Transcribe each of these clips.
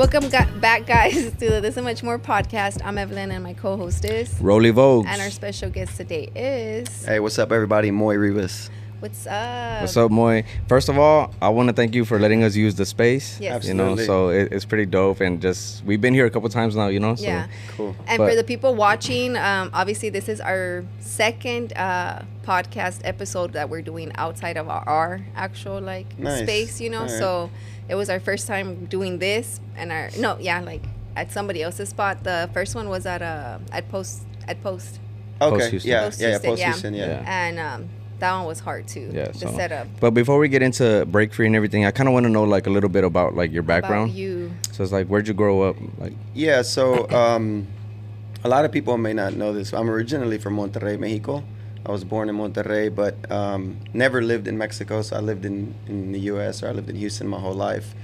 Welcome gu- back, guys, to the This and Much More podcast. I'm Evelin, and my co-host is, Rollie Vogue. and our special guest today is. Hey, what's up, everybody? Moy Rivas. What's up? What's up, Moy? First of all, I want to thank you for letting us use the space. Yes. You know, Absolutely. so it, it's pretty dope, and just we've been here a couple times now. You know, so Yeah. Cool. And But- for the people watching, um, obviously this is our second uh, podcast episode that we're doing outside of our, our actual like Nice. space, you know. All right. So it was our first time doing this, and our no, yeah, like at somebody else's spot. The first one was at a at post at post, Okay. Houston. Yeah, Post yeah, yeah. Houston, Post yeah. Houston, yeah. Yeah. and um, that one was hard too. Yeah, the so- setup. But before we get into break free and everything, I kind of want to know like a little bit about like your background. About you. So it's like, where'd you grow up? Like, Yeah, so um, a lot of people may not know this. I'm originally from Monterrey, Mexico. I was born in Monterrey, but um, never lived in Mexico. So I lived in, in the U.S. or I lived in Houston my whole life.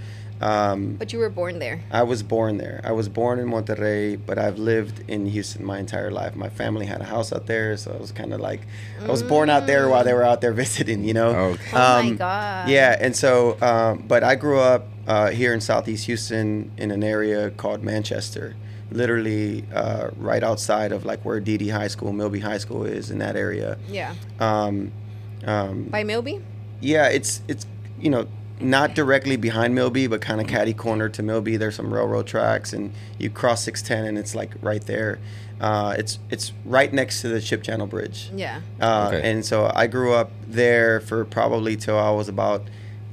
Um, But you were born there. I was born there. I was born in Monterrey, but I've lived in Houston my entire life. My family had a house out there, so I was kind of like, I was born out there while they were out there visiting, you know? Okay. Oh my Um, god. Yeah, and so, um, but I grew up uh, here in Southeast Houston in an area called Manchester, literally uh, right outside of like where Deady High School, Milby High School is in that area. Yeah. Um, um, By Milby. yeah, it's it's you know not directly behind Milby, but kind of catty corner to Milby. There's some railroad tracks, and you cross 610, and it's like right there. Uh, it's it's right next to the Ship Channel Bridge. Yeah. Uh, Okay. And so I grew up there for probably till I was about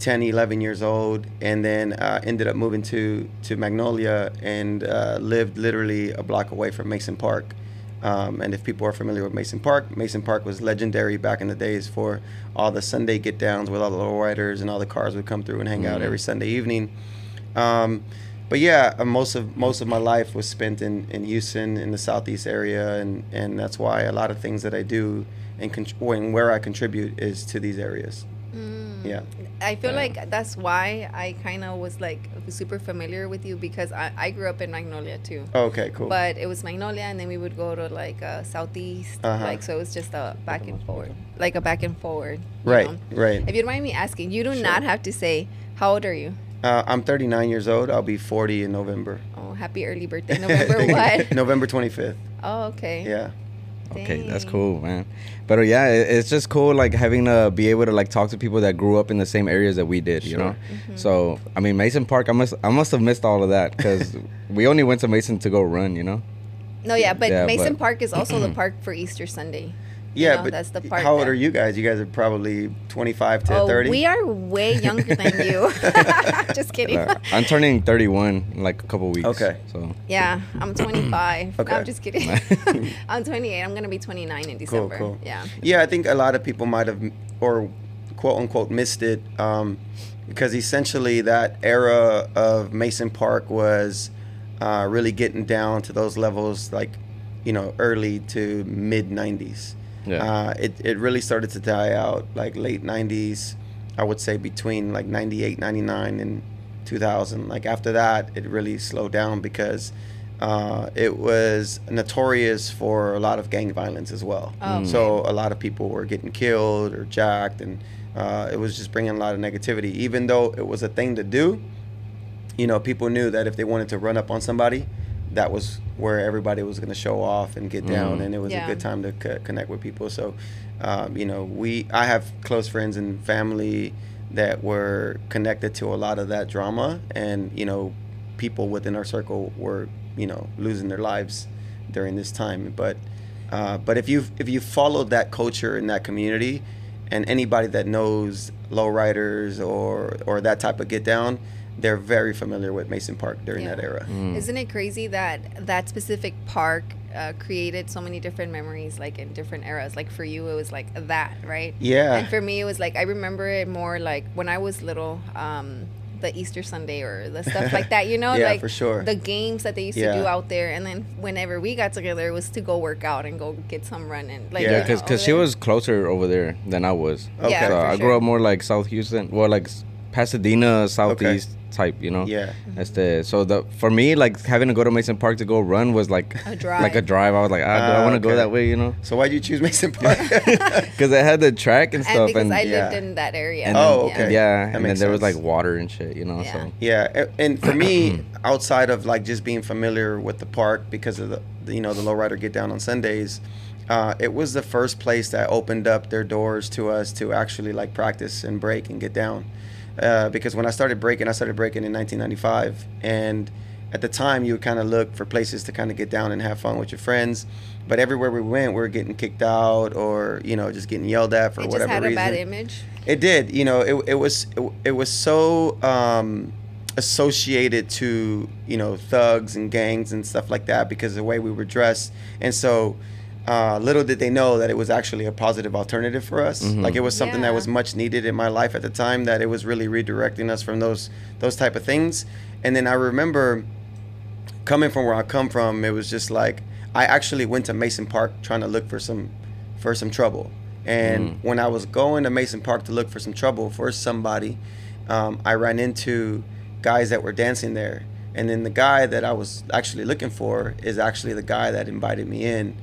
10, 11 years old, and then uh, ended up moving to, to Magnolia and uh, lived literally a block away from Mason Park. Um, and if people are familiar with Mason Park, Mason Park was legendary back in the days for all the Sunday get downs with all the lowriders and all the cars would come through and hang out Mhm. every Sunday evening. Um, but yeah, uh, most of most of my life was spent in, in Houston in the southeast area, and, and that's why a lot of things that I do and con- when where I contribute is to these areas. Mm. Yeah. I feel Yeah. like that's why I kind of was like super familiar with you because I, I grew up in Magnolia too. Okay, cool. But it was Magnolia, and then we would go to like uh, southeast, Uh-huh. like so it was just a back and forward, like a back and forward. right, know? right. If you don't mind me asking, you do Sure. not have to say how old are you. Uh, I'm 39 years old. I'll be 40 in November. Oh, happy early birthday, November what? November 25th. Oh, okay. Yeah. Okay, that's cool, man. But uh, yeah, it, it's just cool like having to be able to like talk to people that grew up in the same areas that we did. You Sure. know. So I mean, Mason Park, I must I must have missed all of that because we only went to Mason to go run. You know. No, yeah, but Yeah, Mason but- Park is also the park for Easter Sunday. Yeah, know, but that's the part how old that- are you guys? You guys are probably 25 to oh, 30. we are way younger than you. Just kidding. Uh, I'm turning 31 in like a couple weeks. Okay. So Yeah, I'm 25. No, Okay. I'm just kidding. I'm 28. I'm gonna be 29 in Cool, December. cool. Yeah. Yeah, I think a lot of people might have, or quote unquote, missed it um, because essentially that era of Mason Park was uh, really getting down to those levels, like you know, early to mid 90s. Yeah. Uh, it, it really started to die out like late 90s, I would say between like 98, 99, and 2000. Like after that, it really slowed down because uh, it was notorious for a lot of gang violence as well. Oh, okay. So a lot of people were getting killed or jacked, and uh, it was just bringing a lot of negativity. Even though it was a thing to do, you know, people knew that if they wanted to run up on somebody, that was where everybody was going to show off and get down, Mhm. and it was Yeah. a good time to co- connect with people. So, um, you know, we I have close friends and family that were connected to a lot of that drama, and you know, people within our circle were you know losing their lives during this time. But uh, but if you if you followed that culture in that community, and anybody that knows lowriders or or that type of get down, they're very familiar with Mason Park during Yeah. that era. mm. Isn't it crazy that that specific park uh, created so many different memories, like in different eras? Like for you, it was like that, right? Yeah. And for me, it was like I remember it more like when I was little. Um, the Easter Sunday or the stuff like that, you know, Yeah, like for sure. the games that they used to do out there, and then whenever we got together, it was to go work out and go get some running. Like, Yeah. Yeah, you know, because she was closer over there than I was. Okay. Yeah, so for I sure. grew up more like South Houston, well, like Pasadena, southeast type, you know. Yeah. Este, so the for me, like having to go to Mason Park to go run was like A drive. like a drive. I was like, ah, do I want to go that way, you know? So why'd you choose Mason Park? Because I had the track and And stuff, because and, I Yeah. lived in that area. and Oh, then- okay. yeah, That and then makes there was like water and shit, you know. Yeah. So Yeah, and for me, outside of like just being familiar with the park because of the, the you know the lowrider get down on Sundays, uh, it was the first place that opened up their doors to us to actually like practice and break and get down. Uh, because when I started breaking, I started breaking in 1995, and at the time you would kind of look for places to kind of get down and have fun with your friends. But everywhere we went, we were getting kicked out or you know just getting yelled at for whatever. it just had a reason. bad image. It did. You know, it, it was it, it was so um, associated to you know thugs and gangs and stuff like that because of the way we were dressed, and so uh, little did they know that it was actually a positive alternative for us. Like it was something that was much needed in my life at the time. That it was really redirecting us from those those type of things. And then I remember coming from where I come from, it was just like I actually went to Mason Park trying to look for some for some trouble. And when I was going to Mason Park to look for some trouble for somebody, um, I ran into guys that were dancing there. And then the guy that I was actually looking for is actually the guy that invited me in.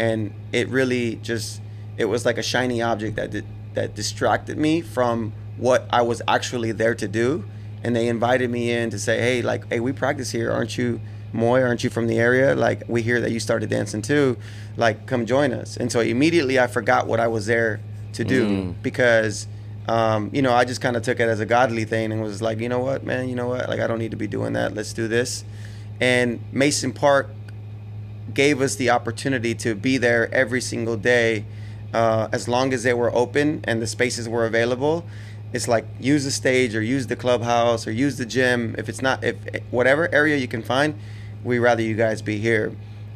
And it really just it was like a shiny object that did, that distracted me from what I was actually there to do. And they invited me in to say, "Hey, like, hey, we practice here, aren't you?" Moy, aren't you from the area? Like, we hear that you started dancing too. Like, come join us. And so immediately I forgot what I was there to do because, um, you know, I just kind of took it as a godly thing and was like, you know what, man, you know what? Like, I don't need to be doing that. Let's do this. And Mason Park gave us the opportunity to be there every single day uh, as long as they were open and the spaces were available. It's like use the stage or use the clubhouse or use the gym. If it's not if whatever area you can find we rather you guys be here.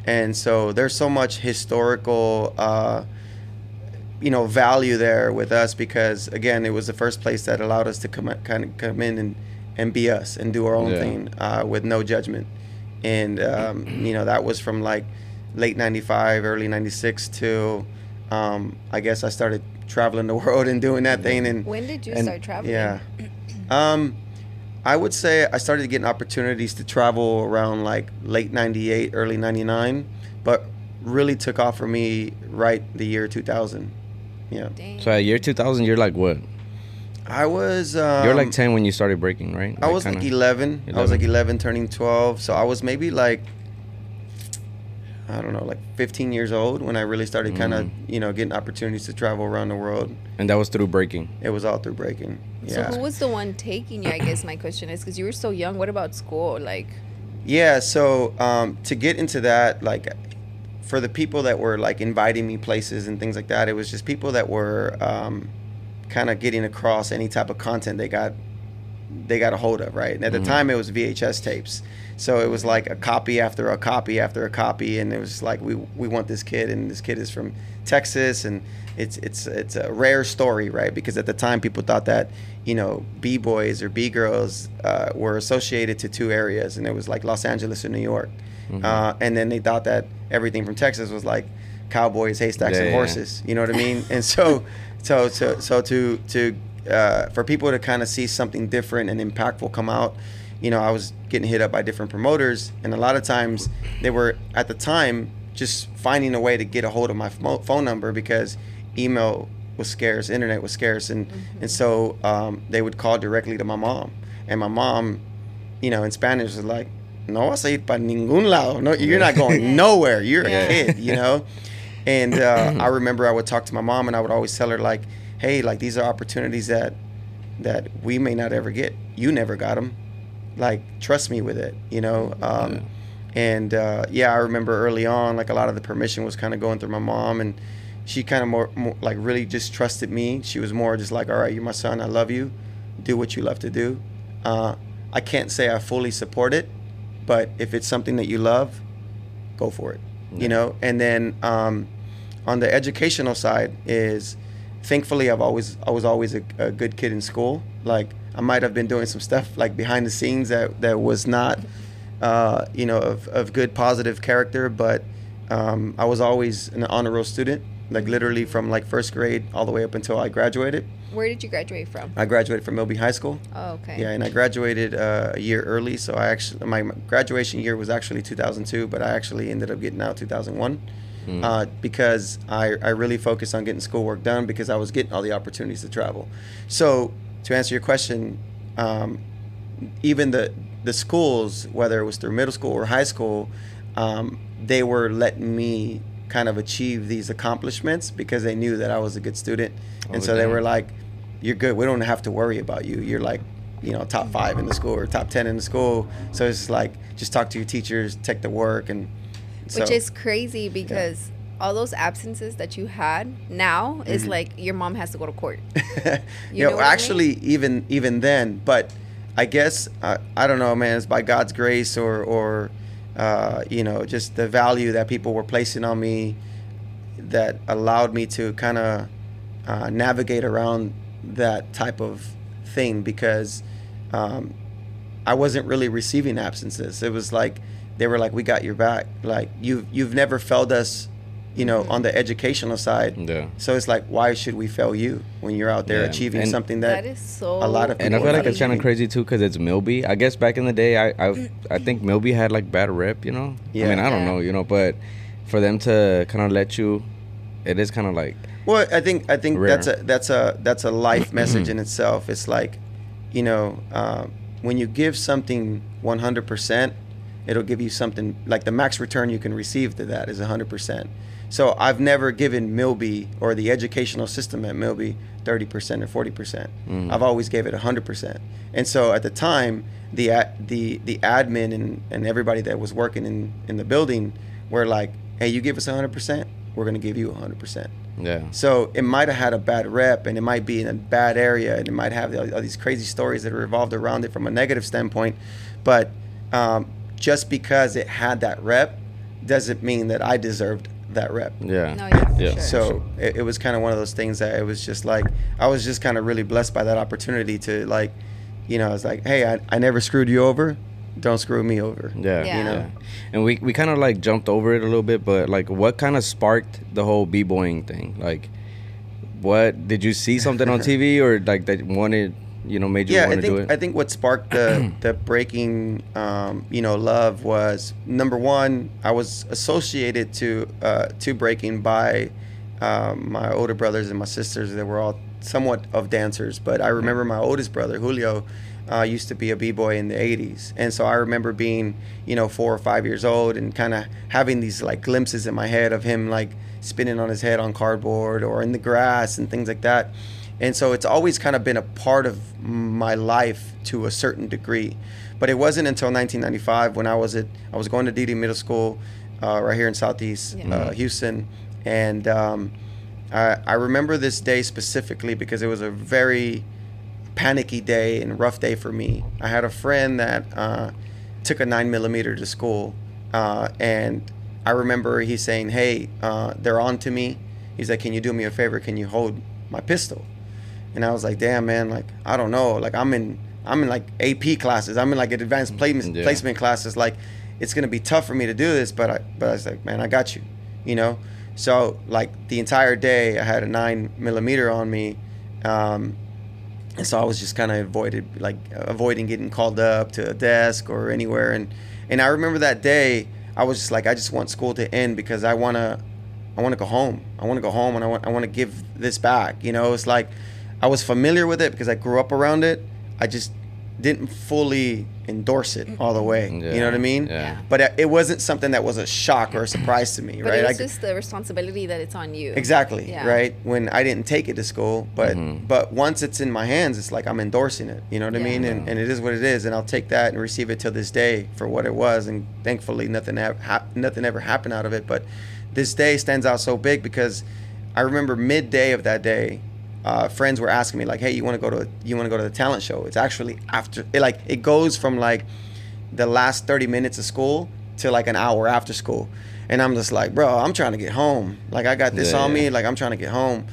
And so there's so much historical uh, you know value there with us because again it was the first place that allowed us to come kind of come in and and be us and do our own Yeah. thing uh, with no judgment and um, you know that was from like late 95 early 96 till um, i guess i started traveling the world and doing that thing and When did you and- start traveling? yeah um i would say i started getting opportunities to travel around like late 98 early 99 but really took off for me right the year 2000 yeah Dang. so at year 2000, you're like what? I was um, you're like 10 when you started breaking, right? I was like kinda- 11. I was like 11. 11 turning 12. So I was maybe like, I don't know, like 15 years old when I really started kind of, Mm. you know, getting opportunities to travel around the world. and that was through breaking. It was all through breaking. Yeah. So Yeah. who was the one taking you? I guess my question is because you were so young. What about school? Like, Yeah, so um, to get into that, like for the people that were like inviting me places and things like that, it was just people that were um, kind of getting across any type of content they got they got a hold of, right? And at the time, it was VHS tapes, so it was like a copy after a copy after a copy, and it was like we we want this kid, and this kid is from Texas, and it's it's it's a rare story, right? Because at the time, people thought that you know b boys or b girls uh, were associated to two areas, and it was like Los Angeles and New York, uh, and then they thought that everything from Texas was like cowboys, haystacks, Yeah, and yeah. horses. You know what I mean? And so, so, so, so to to uh, for people to kind of see something different and impactful come out, you know, I was getting hit up by different promoters, and a lot of times they were at the time just finding a way to get a hold of my phone number because email was scarce, internet was scarce, and and so um, they would call directly to my mom, and my mom, you know, in Spanish was like. No vas a ir para ningún lado. No, you're not going nowhere. You're Yeah. a kid, you know. And uh, I remember I would talk to my mom, and I would always tell her like, "Hey, like these are opportunities that that we may not ever get. You never got them. Like, trust me with it, you know." Um, And uh, yeah, I remember early on, like a lot of the permission was kind of going through my mom, and she kind of more, more like really just trusted me. She was more just like, "All right, you're my son. I love you. Do what you love to do." Uh, I can't say I fully support it, but if it's something that you love, go for it. You know. And then um, on the educational side is thankfully I've always I was always a, a good kid in school. Like I might have been doing some stuff like behind the scenes that that was not uh, you know of, of good positive character, but um, I was always an honor roll student. Like literally from like first grade all the way up until I graduated. Where did you graduate from? I graduated from Milby High School. Oh, okay. Yeah, and I graduated uh, a year early. So I actually my graduation year was actually 2002, but I actually ended up getting out 2001 Mm. uh, because I I really focused on getting schoolwork done because I was getting all the opportunities to travel. So to answer your question, um, even the the schools, whether it was through middle school or high school, um, they were letting me kind of achieve these accomplishments because they knew that I was a good student, and Oh, so they were like, "You're good. We don't have to worry about you. You're like." You know, top five in the school or top ten in the school. So it's like just talk to your teachers, take the work, and Which so- is crazy because all those absences that you had now is Mm-hmm. like your mom has to go to court. yeah, know well, what I mean? actually, even even then, but I guess uh, I don't know, man. It's by God's grace, or or uh, you know, just the value that people were placing on me that allowed me to kind of uh, navigate around that type of thing because um, I wasn't really receiving absences. It was like they were like, "We got your back." Like you've you've never failed us, you know, on the educational side. Yeah. So it's like, why should we fail you when you're out there Yeah. achieving And- something that, that is so. a lot of And I feel like it's kind of crazy too because it's Milby. I guess back in the day, I I've, I think Milby had like bad rep. You know. Yeah. I mean, I don't know. You know, but for them to kind of let you, it is kind of like Well, I think I think Rare. that's a that's a that's a life message in itself. It's like, you know, uh, when you give something 100 percent, it'll give you something like the max return you can receive to that is 100 percent. So I've never given Milby or the educational system at Milby 30 percent or 40 percent. Mm. I've always gave it 100 percent. And so at the time, the the the admin and, and everybody that was working in in the building were like, hey, you give us 100 percent, we're gonna give you 100 percent. yeah. So it might have had a bad rep, and it might be in a bad area, and it might have all, all these crazy stories that are revolved around it from a negative standpoint. But um, just because it had that rep, doesn't mean that I deserved that rep. Yeah. No, yeah, Yeah. sure. So it, it was kind of one of those things that it was just like I was just kind of really blessed by that opportunity to like, you know, I was like, hey, I, I never screwed you over, don't screw me over. Yeah, Yeah. you know, and we we kind of like jumped over it a little bit, but like, what kind of sparked the whole b-boying thing? Like, what did you see something on TV or like that wanted, you know, made you yeah, I want to do think it? I think what sparked the the breaking, um, you know, love was number one. I was associated to uh, to breaking by um, my older brothers and my sisters. They were all somewhat of dancers, but I remember my oldest brother Julio. Uh, used to be a b-boy in the 80s and so i remember being you know four or five years old and kind of having these like glimpses in my head of him like spinning on his head on cardboard or in the grass and things like that and so it's always kind of been a part of my life to a certain degree. But it wasn't until 1995 when i was at i was going to Deady middle school uh, right here in southeast Yeah. uh, houston. And um, I, I remember this day specifically because it was a very panicky day and rough day for me. I had a friend that uh, took a 9 millimeter to school uh, and i remember he saying hey uh, they're on to me. He's like can you do me a favor? Can you hold my pistol and I was like, damn, man, like I don't know, like I'm in I'm in like AP classes, I'm in like advanced placement Yeah. placement classes, like it's gonna be tough for me to do this, but I but I was like, man, I got you, you know. So like the entire day, I had a nine millimeter on me, um, and so I was just kind of avoided like avoiding getting called up to a desk or anywhere, and and I remember that day, I was just like, I just want school to end because I wanna I want to go home. I want to go home and I want I want to give this back. You know, it's like I was familiar with it because I grew up around it. I just didn't fully endorse it all the way. You know what I mean? Yeah. But it- it wasn't something that was a shock or a surprise to me, But right? it I was g- just the responsibility that it's on you. Exactly. Yeah. Right. When I didn't take it to school, but Mhm. but once it's in my hands, it's like I'm endorsing it. You know what I mean? And, and it is what it is, and I'll take that and receive it till this day for what it was. And thankfully, nothing ever hap- nothing ever happened out of it. But this day stands out so big because I remember midday of that day. Uh, friends were asking me like, "Hey, you want to go to you want to go to the talent show?" It's actually after it like it goes from like the last 30 minutes of school to like an hour after school. And I'm just like, bro, I'm trying to get home. Like I got this Yeah, on yeah. me. Like I'm trying to get home.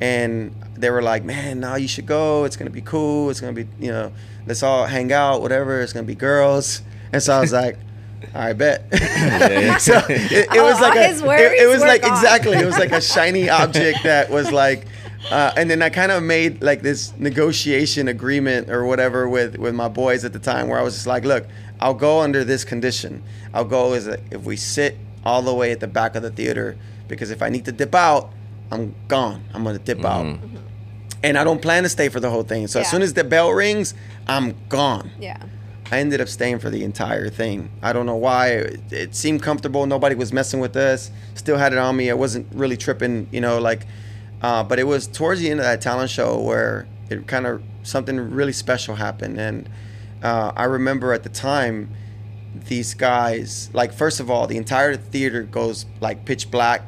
And they were like, man, no, you should go. It's gonna be cool. It's gonna be, you know, let's all hang out, whatever. It's gonna be girls. And so I was like, I bet. yeah. so it, it Oh, was like a, his it, it was like gone. exactly. It was like a shiny object that was like uh, and then I kind of made like this negotiation agreement or whatever with with my boys at the time, where I was just like, look, I'll go under this condition. I'll go as a, if we sit all the way at the back of the theater, because if I need to dip out, I'm gone. I'm gonna dip out, and I don't plan to stay for the whole thing. So as soon as the bell rings, I'm gone. Yeah. I ended up staying for the entire thing. I don't know why. It, it seemed comfortable. Nobody was messing with us. Still had it on me. I wasn't really tripping, you know, like. Uh, but it was towards the end of that talent show where it kind of something really special happened, and uh, I remember at the time these guys like first of all the entire theater goes like pitch black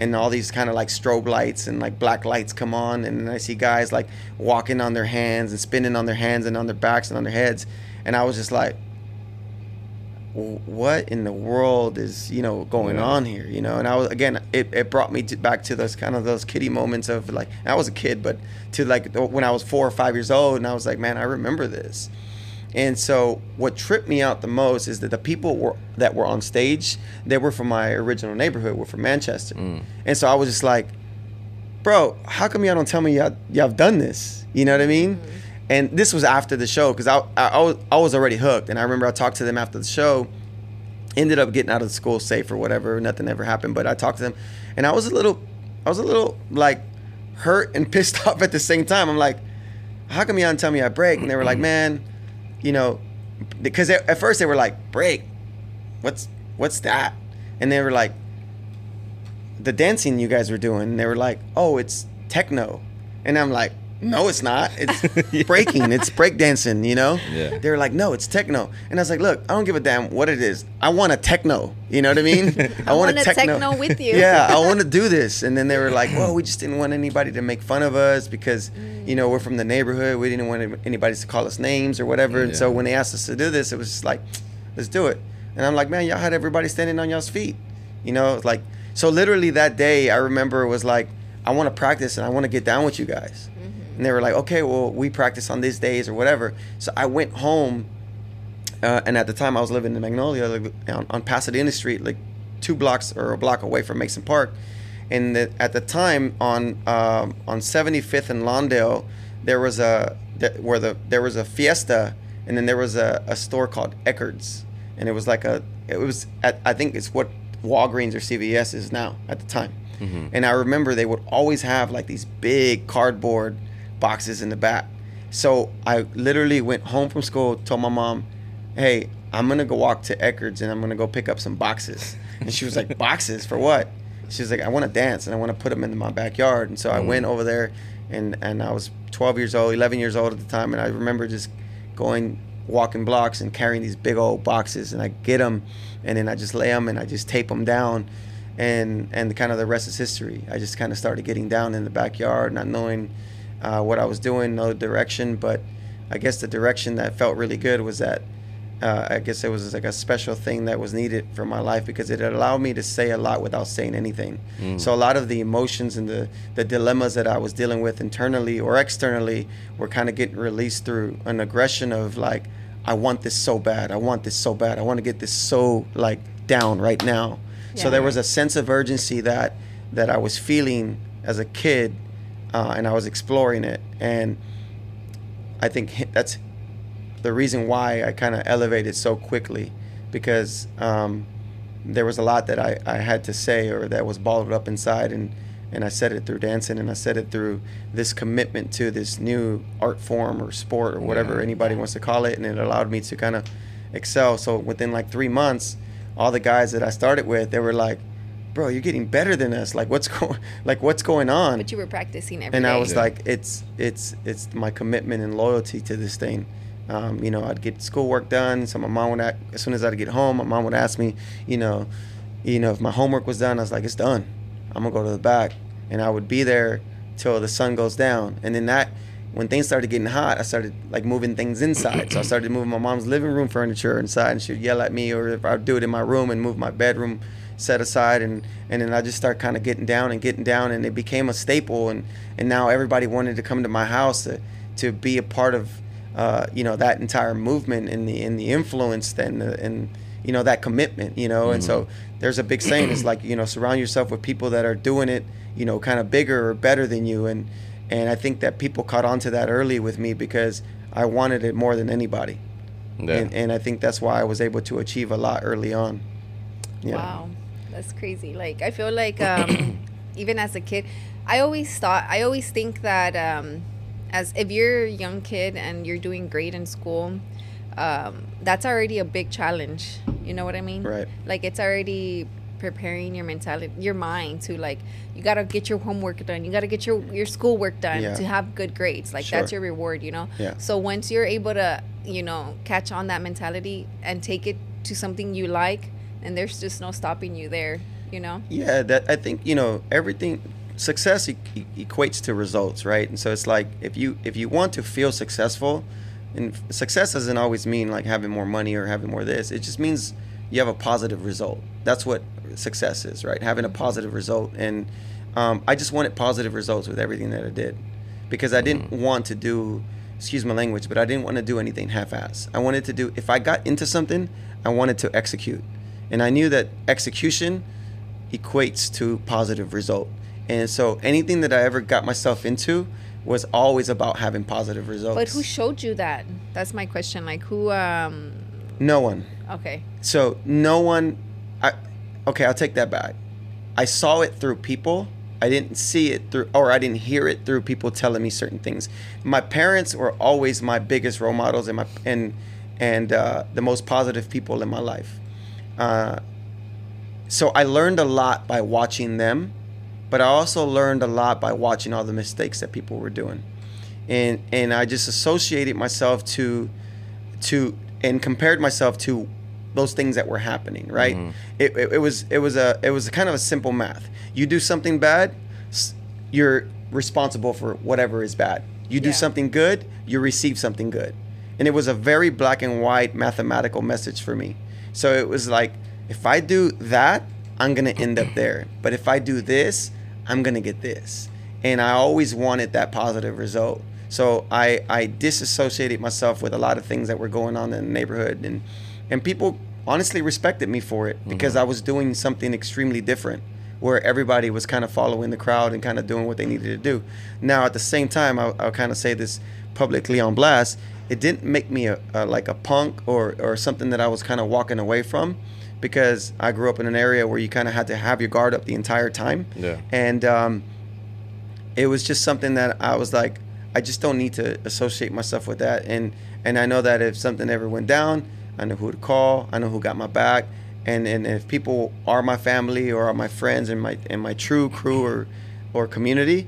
and all these kind of like strobe lights and like black lights come on. And i see guys like walking on their hands and spinning on their hands and on their backs and on their heads. And i was just like "W- what in the world is you know going Yeah. on here you know and i was again it, it brought me to, back to those kind of those kiddie moments of like i was a kid but to like when i was four or five years old and i was like man i remember this and so what tripped me out the most is that the people were that were on stage, they were from my original neighborhood, were from Manchester. Mm. And so I was just like, bro, how come y'all don't tell me y'all, y'all have done this? You know what I mean? Mm-hmm. And this was after the show because I, I, I, was, I was already hooked. And I remember I talked to them after the show, ended up getting out of the school safe or whatever. Nothing ever happened. But I talked to them and I was a little, I was a little like hurt and pissed off at the same time. I'm like, how come y'all don't tell me I break? And they were like, mm-hmm. man, you know, because at first they were like, break, what's what's that? And they were like, the dancing you guys were doing. And they were like, oh, it's techno. And I'm like, no, it's not. It's breaking. It's break dancing. You know. Yeah. They were like, no, it's techno. And I was like, look, I don't give a damn what it is. I want a techno. You know what I mean? I, want a techno with you. Yeah, I want to do this. And then they were like, well, we just didn't want anybody to make fun of us because, you know, we're from the neighborhood. We didn't want anybody to call us names or whatever. And so when they asked us to do this, it was just like, let's do it. And I'm like, man, y'all had everybody standing on y'all's feet. You know, like, so literally that day, I remember it was like, I want to practice and I want to get down with you guys. And they were like, okay, well, we practice on these days or whatever. So I went home uh, and at the time I was living in Magnolia like, on, on Pasadena Street, like two blocks or a block away from Mason Park. And the, at the time on um, on 75th and Lawndale, there was a th- where the there was a fiesta, and then there was a, a store called Eckerd's, and it was like a it was at, I think it's what Walgreens or CVS is now at the time. And I remember they would always have like these big cardboard boxes in the back. So I literally went home from school, told my mom, hey, I'm gonna go walk to Eckerd's and I'm gonna go pick up some boxes. And she was like, boxes for what? She was like, I want to dance and I want to put them in my backyard. And so I mm. went over there, and and I was 12 years old, 11 years old at the time, and I remember just going walking blocks and carrying these big old boxes, and I get them, and then I just lay them and I just tape them down, and and kind of the rest is history. I just kind of started getting down in the backyard, not knowing uh, what I was doing, no direction, but I guess the direction that felt really good was that uh, I guess it was like a special thing that was needed for my life because it allowed me to say a lot without saying anything. So a lot of the emotions and the, the dilemmas that I was dealing with internally or externally were kind of getting released through an aggression of like, I want this so bad. I want this so bad. I want to get this so like down right now. So there was a sense of urgency that that I was feeling as a kid, uh, and I was exploring it. And I think that's the reason why I kind of elevated so quickly because um, there was a lot that I, I had to say or that was bottled up inside and and I said it through dancing and I said it through this commitment to this new art form or sport or whatever Yeah. anybody wants to call it and it allowed me to kind of excel so within like three months all the guys that I started with they were like bro you're getting better than us like what's going like what's going on But you were practicing every and I was Yeah. like, it's it's it's my commitment and loyalty to this thing. Um, you know, I'd get schoolwork done. So my mom would, act, as soon as I'd get home, my mom would ask me, you know, you know, if my homework was done. I was like, it's done. I'm gonna go to the back, and I would be there till the sun goes down. And then that, when things started getting hot, I started like moving things inside. so I started moving my mom's living room furniture inside, and she'd yell at me, or if I'd do it in my room and move my bedroom set aside and and then I just start kind of getting down and getting down and it became a staple and and now everybody wanted to come to my house to to be a part of uh, you know that entire movement and the and the influence and the, and you know that commitment you know and so there's a big saying it's like you know surround yourself with people that are doing it you know kind of bigger or better than you and and I think that people caught on to that early with me because I wanted it more than anybody, Yeah. and, and I think that's why I was able to achieve a lot early on. Yeah. Wow, that's crazy. Like I feel like um, even as a kid, I always thought I always think that um, as if you're a young kid and you're doing great in school, um, that's already a big challenge. You know what I mean? Right. Like it's already preparing your mentality, your mind to like you gotta get your homework done. You gotta get your your schoolwork done Yeah. to have good grades. Like Sure. that's your reward. You know. Yeah. So once you're able to you know catch on that mentality and take it to something you like, and there's just no stopping you there. You know. Yeah, that I think you know everything. Success e- equates to results, right? And so it's like if you if you want to feel successful, and success doesn't always mean like having more money or having more this. It just means you have a positive result. That's what success is, right? Having a positive result. And um, I just wanted positive results with everything that I did, because I didn't want to do, excuse my language, but I didn't want to do anything half-ass. I wanted to do if I got into something, I wanted to execute, and I knew that execution equates to positive result. And so anything that I ever got myself into was always about having positive results. But who showed you that? That's my question. Like who? Um. no one. Okay. So no one I okay, I'll take that back. I saw it through people. I didn't see it through or I didn't hear it through people telling me certain things. My parents were always my biggest role models and my and and uh, the most positive people in my life. Uh, so I learned a lot by watching them, but I also learned a lot by watching all the mistakes that people were doing. And and I just associated myself to to and compared myself to those things that were happening, right? It, it, it was it was a it was kind of a simple math. You do something bad, you're responsible for whatever is bad. You do Yeah. something good, you receive something good. And it was a very black and white mathematical message for me. So it was like if I do that, I'm going to end up there. But if I do this, I'm going to get this. And I always wanted that positive result. So I, I disassociated myself with a lot of things that were going on in the neighborhood and and people honestly respected me for it because mm-hmm. I was doing something extremely different where everybody was kind of following the crowd and kind of doing what they needed to do. Now at the same time I'll, I'll kind of say this publicly on blast it didn't make me a, a like a punk or or something that I was kind of walking away from because I grew up in an area where you kind of had to have your guard up the entire time Yeah. and um, it was just something that I was like, I just don't need to associate myself with that. And and I know that if something ever went down, I know who to call. I know who got my back. And and if people are my family or are my friends and my and my true crew or or community,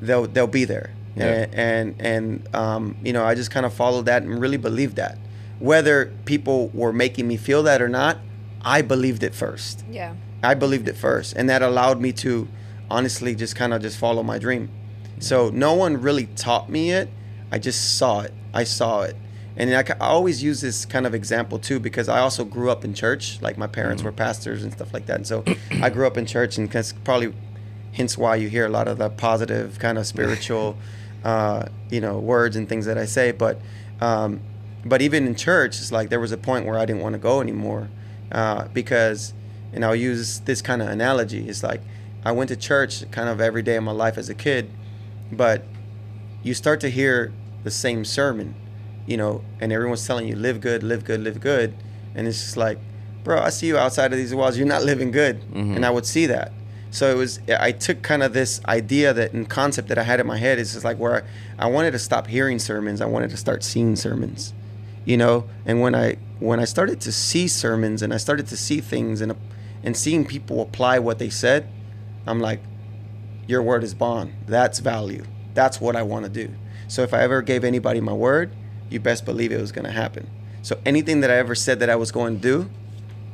they'll they'll be there. Yeah. And and, and um, you know, I just kind of followed that and really believed that. Whether people were making me feel that or not, I believed it first. Yeah. I believed it first, and that allowed me to honestly just kind of just follow my dream. So no one really taught me it. I just saw it. I saw it, and I, I always use this kind of example too because I also grew up in church. Like my parents were pastors and stuff like that, and so I grew up in church, and that's probably hence why you hear a lot of the positive kind of spiritual, uh, you know, words and things that I say. But um, but even in church, it's like there was a point where I didn't want to go anymore uh, because, and I'll use this kind of analogy. It's like I went to church kind of every day of my life as a kid, but you start to hear the same sermon, you know, and everyone's telling you live good, live good, live good, and it's just like, bro, I see you outside of these walls. You're not living good, and I would see that. So it was. I took kind of this idea that and concept that I had in my head is just like where I, I wanted to stop hearing sermons. I wanted to start seeing sermons, you know. And when I when I started to see sermons and I started to see things and and seeing people apply what they said, I'm like, your word is bond. That's value. That's what I want to do. So if I ever gave anybody my word, you best believe it was going to happen. So anything that I ever said that I was going to do,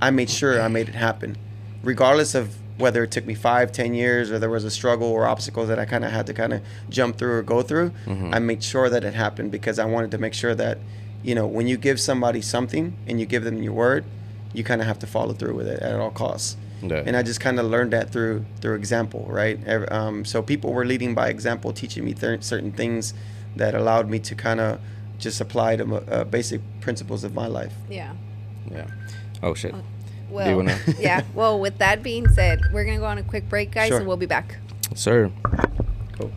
I made sure I made it happen, regardless of whether it took me five, ten years, or there was a struggle or obstacles that I kind of had to kind of jump through or go through. I made sure that it happened because I wanted to make sure that, you know, when you give somebody something and you give them your word, you kind of have to follow through with it at all costs Yeah. and I just kind of learned that through through example, right? Um, so people were leading by example, teaching me th- certain things that allowed me to kind of just apply the uh, basic principles of my life. Yeah. yeah. Oh shit. Well, Do yeah. Well, with that being said, we're gonna go on a quick break, guys, Sure. and we'll be back. Sir. Cool.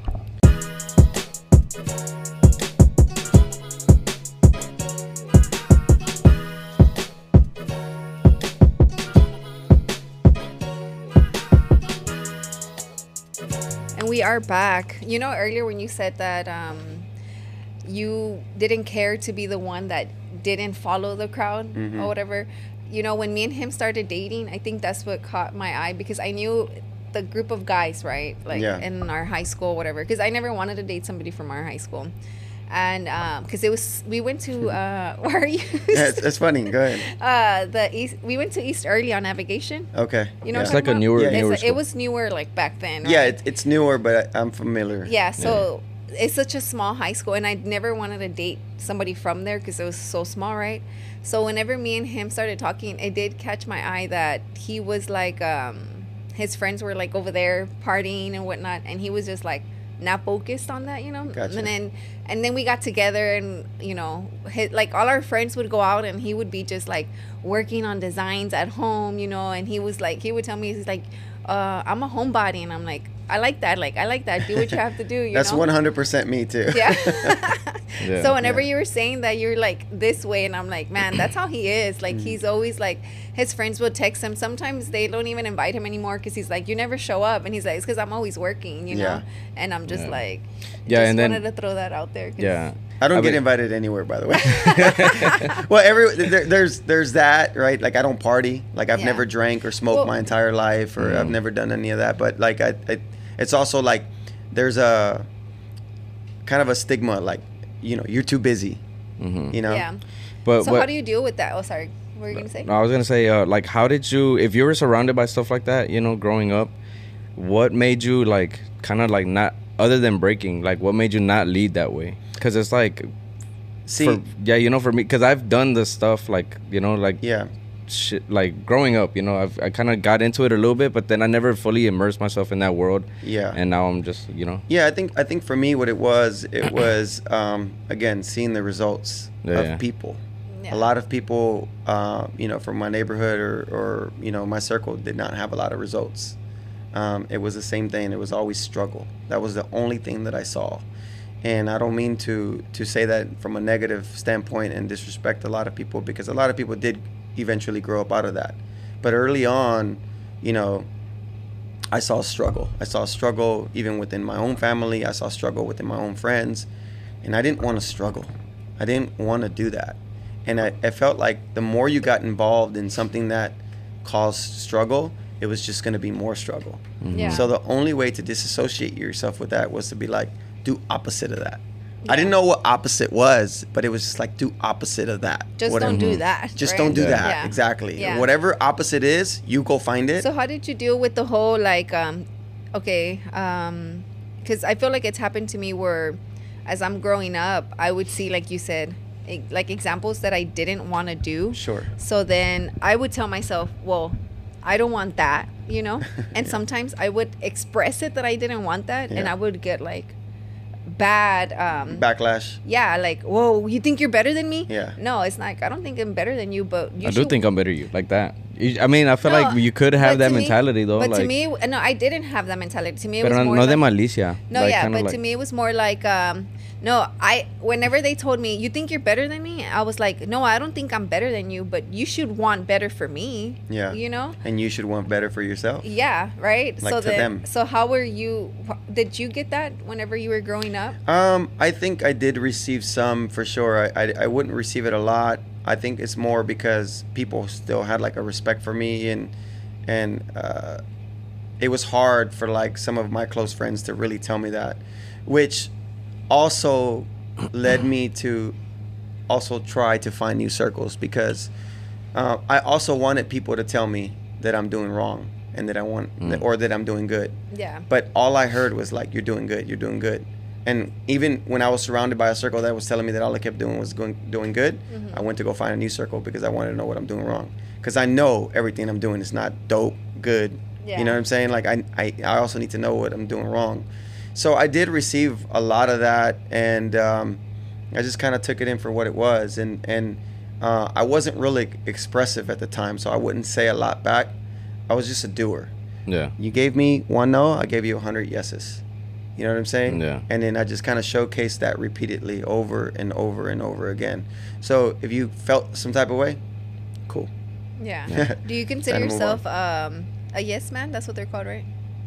And we are back. You know, earlier when you said that um, you didn't care to be the one that didn't follow the crowd or mm-hmm. whatever, you know, when me and him started dating, I think that's what caught my eye because I knew the group of guys, right? Like Yeah. in our high school, whatever. Because I never wanted to date somebody from our high school. And because it was, we went to, uh, where are you? Yeah, it's, it's funny. Go ahead. uh, the East, we went to East Early on navigation. Okay. You know, yeah. what It's I'm like a newer- about? It's newer like- school. it was newer like back then. Yeah, it, it's newer, but I, I'm familiar. Yeah, so it's such a small high school, and I never wanted to date somebody from there because it was so small, right? So whenever me and him started talking, it did catch my eye that he was like, um, his friends were like over there partying and whatnot, and he was just like not focused on that, you know. Gotcha. And then and then we got together, and you know, hit, like all our friends would go out, and he would be just like working on designs at home, you know. And he was like, he would tell me, he's like, uh, I'm a homebody, and I'm like, I like that, like I like that. Do what you have to do. You That's 100% me too. Yeah. Yeah. so whenever Yeah. you were saying that you're like this way, and I'm like, man, that's how he is. Like Mm. he's always like, his friends will text him. Sometimes they don't even invite him anymore because he's like, you never show up, and he's like, it's because I'm always working, you know. Yeah. And I'm just Yeah. like, Yeah, just and then- wanted to throw that out there. 'cause- yeah. I don't I get mean- invited anywhere, by the way. well, every there, there's there's that right. Like I don't party. Like I've Yeah. never drank or smoked Well- my entire life, or I've Mm. never done any of that. But like I, I, it's also like there's a kind of a stigma. Like you know, you're too busy. hmm You know. Yeah. But so what, how do you deal with that? Oh, sorry. What were you gonna say? No, I was gonna say, uh, like, how did you, if you were surrounded by stuff like that, you know, growing up, what made you like, kind of like not, other than breaking, like, what made you not lead that way? Because it's like, See. for, yeah, you know, for me, because I've done this stuff, like, you know, like, yeah. Shit, like growing up, you know, I've, I kind of got into it a little bit, but then I never fully immersed myself in that world, Yeah. and now I'm just, you know, Yeah, I think I think for me, what it was, it was um, again seeing the results Yeah. of people. Yeah. A lot of people, uh, you know, from my neighborhood or, or you know my circle, did not have a lot of results. Um, it was the same thing. It was always struggle. That was the only thing that I saw, and I don't mean to to say that from a negative standpoint and disrespect a lot of people because a lot of people did eventually grow up out of that. But early on, you know, I saw struggle. I saw struggle even within my own family. I saw struggle within my own friends. And I didn't want to struggle. I didn't want to do that. And I, I felt like the more you got involved in something that caused struggle, it was just going to be more struggle. Mm-hmm. Yeah. So the only way to disassociate yourself with that was to be like, do opposite of that. I didn't know what opposite was, but it was just like do opposite of that. Just Whatever. don't do that. Just right? don't do Yeah. that. Yeah. Exactly. Whatever opposite is, you go find it. So how did you deal with the whole like um okay um cuz I feel like it's happened to me where as I'm growing up I would see like you said like examples that I didn't want to do. sure. So then I would tell myself, well, I don't want that, you know? And Yeah. sometimes I would express it that I didn't want that and I would get like bad um Backlash. yeah, like, whoa, you think you're better than me? Yeah. No, it's like I don't think I'm better than you, but you I do think I'm better than you, like that. You- I mean, I feel No, like you could have that to me- mentality though, But like, to me, no, I didn't have that mentality. To me, it pero was no, more no de malicia. no, like, yeah, but like, to me, it was more like, um, no, I. Whenever they told me, "You think you're better than me," I was like, "No, I don't think I'm better than you, but you should want better for me." Yeah. you know. And you should want better for yourself. Yeah, right. Like so to then, them. so how were you? Did you get that whenever you were growing up? Um, I think I did receive some for sure. I, I, I wouldn't receive it a lot. I think it's more because people still had like a respect for me and and uh, it was hard for like some of my close friends to really tell me that, which also led me to also try to find new circles because uh, I also wanted people to tell me that I'm doing wrong and that I want Mm. or that I'm doing good. Yeah. But all I heard was like, "You're doing good. You're doing good." And even when I was surrounded by a circle that was telling me that all I kept doing was going doing good, Mm-hmm. I went to go find a new circle because I wanted to know what I'm doing wrong. Because I know everything I'm doing is not dope, good. Yeah. You know what I'm saying? Like I, I, I also need to know what I'm doing wrong. So I did receive a lot of that, and um, I just kind of took it in for what it was. And and uh, I wasn't really expressive at the time, so I wouldn't say a lot back. I was just a doer. yeah, You gave me one no, I gave you a hundred yeses. You know what I'm saying? Yeah. And then I just kind of showcased that repeatedly over and over and over again. So if you felt some type of way, cool. Yeah. Yeah. Do you consider Time to move yourself um, a yes man? That's what they're called, right?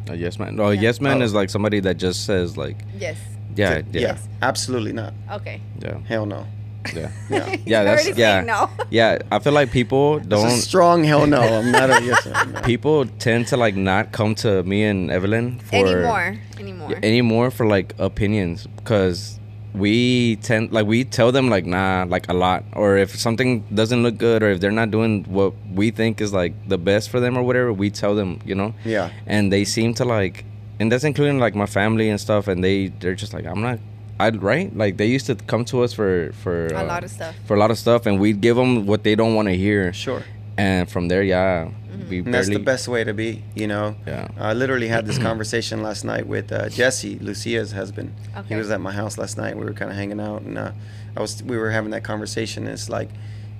A yes man. No, a Yeah. yes man Oh. is like somebody that just says like, Yes. yeah, yeah, yeah, absolutely not. Okay. yeah, Hell no. yeah. Yeah. Yeah, that's yeah, no. yeah. I feel like people don't. strong hell no. I'm not a yes man. no. People tend to like not come to me and Evelin for Anymore. Anymore. anymore for like opinions because we tend like we tell them like nah like a lot or if something doesn't look good or if they're not doing what we think is like the best for them or whatever we tell them you know Yeah. and they seem to like and that's including like my family and stuff and they they're just like i'm not i right like they used to come to us for for A uh, lot of stuff. for a lot of stuff and we'd give them what they don't want to hear Sure. And from there yeah we And that's the best way to be, you know. Yeah. I literally had this conversation last night with uh, Jesse, Lucia's husband. Okay. He was at my house last night. We were kind of hanging out, and uh, I was we were having that conversation. And it's like,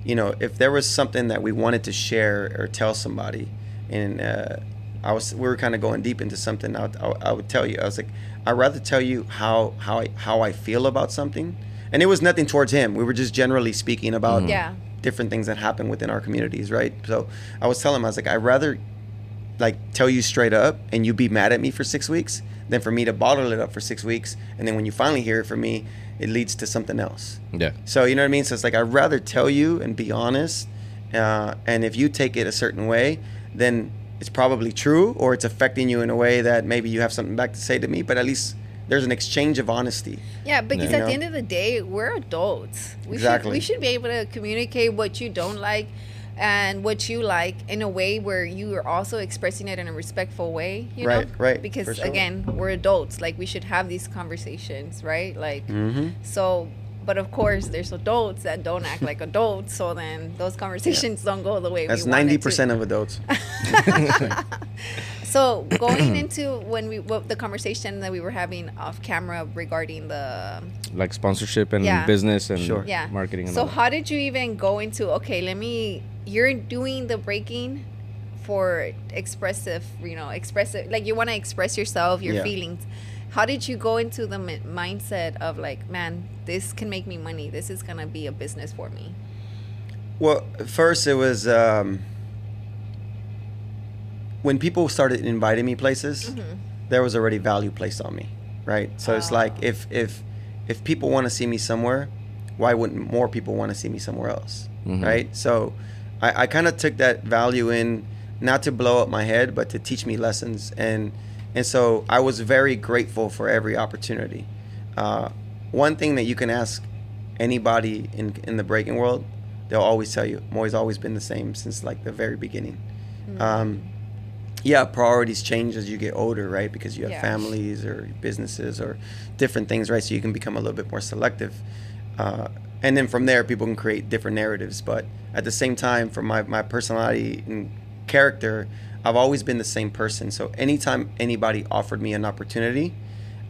you know, if there was something that we wanted to share or tell somebody, and uh, I was we were kind of going deep into something, I would, I would- I would tell you. I was like, I'd rather tell you how how I how I feel about something, and it was nothing towards him. We were just generally speaking about Yeah. Different things that happen within our communities, right? So I was telling him, I was like, I'd rather like tell you straight up and you be mad at me for six weeks than for me to bottle it up for six weeks and then when you finally hear it from me, it leads to something else. yeah So you know what I mean? So it's like I'd rather tell you and be honest, uh, and if you take it a certain way, then it's probably true or it's affecting you in a way that maybe you have something back to say to me. But at least there's an exchange of honesty. Yeah, because at the end of the day, we're adults. We Exactly. Should, we should be able to communicate what you don't like and what you like in a way where you are also expressing it in a respectful way. You Right, know? right, Because sure. again, we're adults. Like we should have these conversations, right? Like Mm-hmm. so. But of course, there's adults that don't act like adults. So then those conversations don't go the way That's we want it ninety to. percent of adults. So going into when we what the conversation that we were having off camera regarding the like sponsorship and Yeah. business and Sure. yeah marketing and so how did you even go into okay let me you're doing the breaking for expressive you know expressive like you want to express yourself your Yeah. feelings how did you go into the mi- mindset of like man this can make me money this is gonna be a business for me Well, first it was um, when people started inviting me places. Mm-hmm. There was already value placed on me, right? So it's like Ah. if if if people want to see me somewhere, why wouldn't more people want to see me somewhere else, Mhm. right? So I, I kind of took that value in not to blow up my head, but to teach me lessons, and and so I was very grateful for every opportunity. Uh, one thing that you can ask anybody in in the breaking world, they'll always tell you, Moy's always been the same since like the very beginning. Um, yeah, priorities change as you get older, right? Because you have Yeah. families or businesses or different things, right? So you can become a little bit more selective. Uh, and then from there, people can create different narratives. But at the same time, for my, my personality and character, I've always been the same person. So anytime anybody offered me an opportunity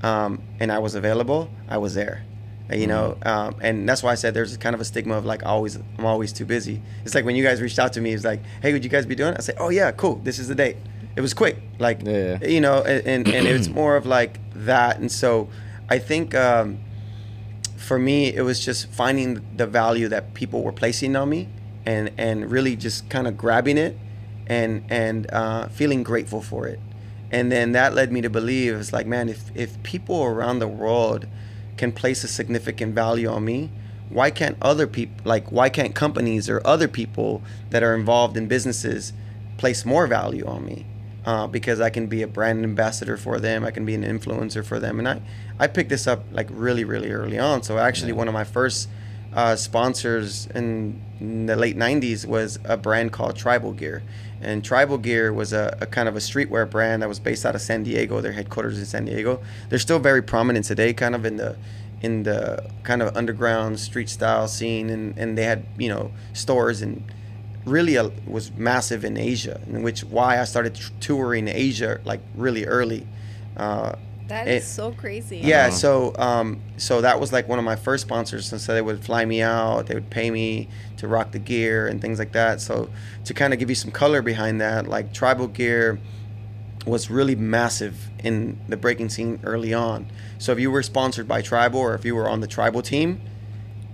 um, and I was available, I was there. You know, um, and that's why I said there's kind of a stigma of like always I'm always too busy. It's like when you guys reached out to me, it's like, hey, would you guys be doing? it? I say, oh yeah, cool. This is the date. It was quick, like Yeah. you know, and and, and it's more of like that. And so I think um, for me, it was just finding the value that people were placing on me, and and really just kind of grabbing it, and and uh, feeling grateful for it, and then that led me to believe it's like, man, if if people around the world can place a significant value on me, why can't other people like why can't companies or other people that are involved in businesses place more value on me? Uh, because I can be a brand ambassador for them, I can be an influencer for them, and I I picked this up like really really early on. So actually, one of my first uh, sponsors in, in the late '90s was a brand called Tribal Gear, and Tribal Gear was a, a kind of a streetwear brand that was based out of San Diego. Their headquarters in San Diego. They're still very prominent today, kind of in the in the kind of underground street style scene, and, and they had you know stores and really uh, was massive in Asia, in which why I started t- touring Asia like really early. Uh, That It- is so crazy. yeah, Uh-huh. so um, so that was like one of my first sponsors, and so they would fly me out, they would pay me to rock the gear and things like that. So to kind of give you some color behind that, like Tribal Gear was really massive in the breaking scene early on. So if you were sponsored by Tribal or if you were on the Tribal team,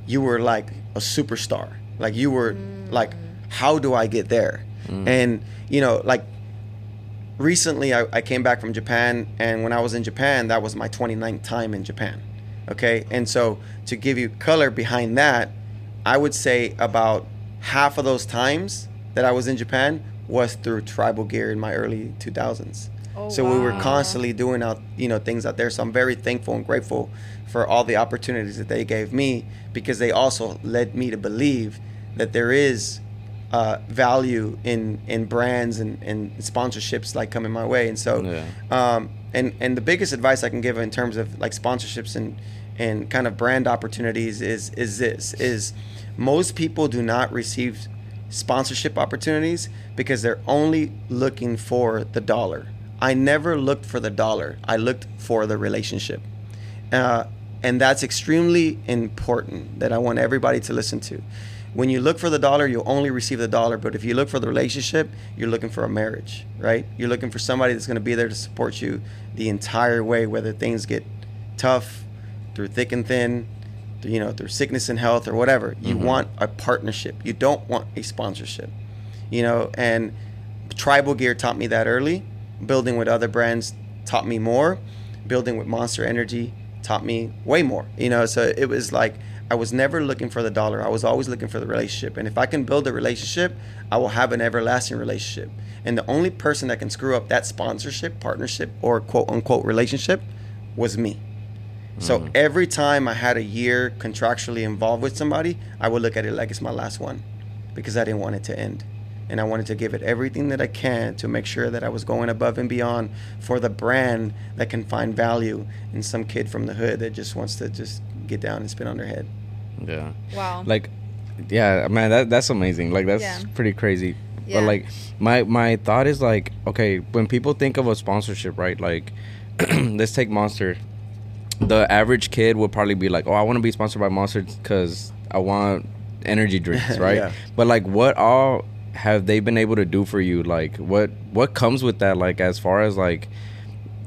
you were like a superstar. Like you were like, how do I get there? And you know, like recently I, I came back from Japan, and when I was in Japan, that was my 29th time in Japan. Okay, and so to give you color behind that, I would say about half of those times that I was in Japan was through tribal gear in my early 2000s. Oh, so we were constantly doing out, you know, things out there. So I'm very thankful and grateful for all the opportunities that they gave me because they also led me to believe that there is uh, value in in brands and, and sponsorships like coming my way. And so, Yeah. um, and and the biggest advice I can give in terms of like sponsorships and and kind of brand opportunities is is this is most people do not receive sponsorship opportunities because they're only looking for the dollar. I never looked for the dollar. I looked for the relationship. Uh, and that's extremely important that I want everybody to listen to. When you look for the dollar, you'll only receive the dollar. But if you look for the relationship, you're looking for a marriage, right? You're looking for somebody that's going to be there to support you the entire way, whether things get tough, through thick and thin, through, you know, through sickness and health or whatever. You mm-hmm. want a partnership. You don't want a sponsorship, you know. And Tribal Gear taught me that early. Building with other brands taught me more. Building with Monster Energy taught me way more. You know, so it was like I was never looking for the dollar. I was always looking for the relationship. And if I can build a relationship, I will have an everlasting relationship. And the only person that can screw up that sponsorship, partnership, or quote unquote relationship was me. So mm-hmm. every time I had a year contractually involved with somebody, I would look at it like it's my last one because I didn't want it to end. And I wanted to give it everything that I can to make sure that I was going above and beyond for the brand that can find value in some kid from the hood that just wants to just get down and spin on their head. Yeah. Wow. Like, yeah, man, that that's amazing. Like, that's Yeah. pretty crazy. Yeah. But like, my my thought is like, okay, when people think of a sponsorship, right? Like, let's take Monster. The average kid would probably be like, oh, I want to be sponsored by Monster because I want energy drinks, right? Yeah. But like, what all have they been able to do for you? Like, what what comes with that? Like, as far as like,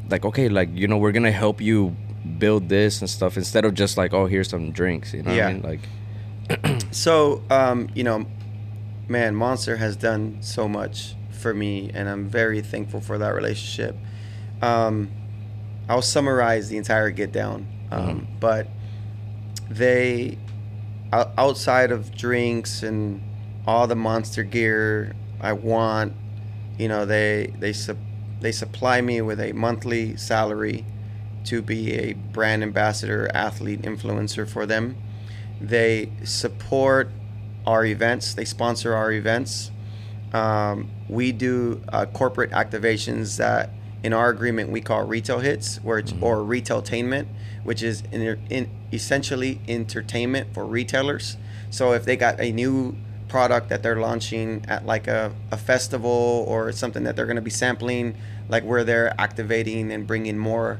like okay, like you know, we're gonna help you build this and stuff instead of just like, oh, here's some drinks. You know Yeah. I mean? Like, So, um, you know, man, Monster has done so much for me, and I'm very thankful for that relationship. Um, I'll summarize the entire get down, um, but they, outside of drinks and all the Monster gear I want, you know, they they sup- they supply me with a monthly salary to be a brand ambassador, athlete, influencer for them. They support our events. They sponsor our events. Um, we do uh, corporate activations that, in our agreement, we call retail hits, where it's, or retailtainment, which is in, in essentially entertainment for retailers. So if they got a new product that they're launching at like a, a festival or something that they're going to be sampling, like where they're activating and bringing more,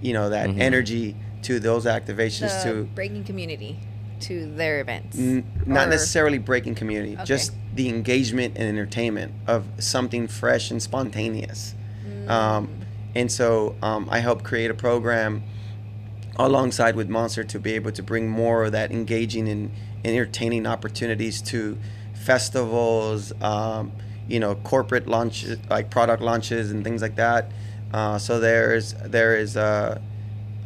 you know, that Mhm. energy to those activations the to breaking community to their events. N- not necessarily breaking community, Okay. just the engagement and entertainment of something fresh and spontaneous. Um, and so um, I helped create a program alongside with Monster to be able to bring more of that engaging and entertaining opportunities to festivals, um, you know, corporate launches, like product launches and things like that. Uh, so there's there is a,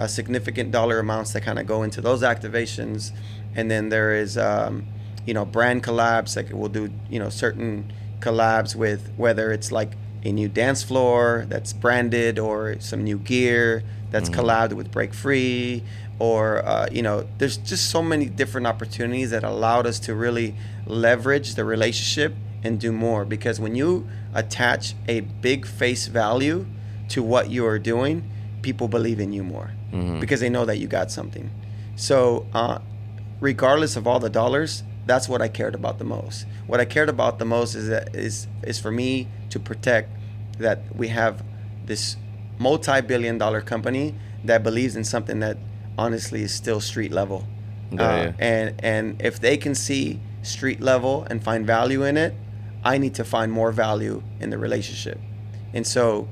a significant dollar amounts that kind of go into those activations, and then there is um, you know brand collabs like we'll do you know certain collabs with whether it's like a new dance floor that's branded or some new gear that's collabed with Break Free or uh, you know there's just so many different opportunities that allowed us to really leverage the relationship and do more. Because when you attach a big face value to what you are doing people believe in you more Mhm. because they know that you got something so uh, regardless of all the dollars that's what i cared about the most what i cared about the most is that is is for me to protect that we have this multi-billion dollar company that believes in something that honestly is still street level Yeah, Uh, yeah. and and if they can see street level and find value in it i need to find more value in the relationship and so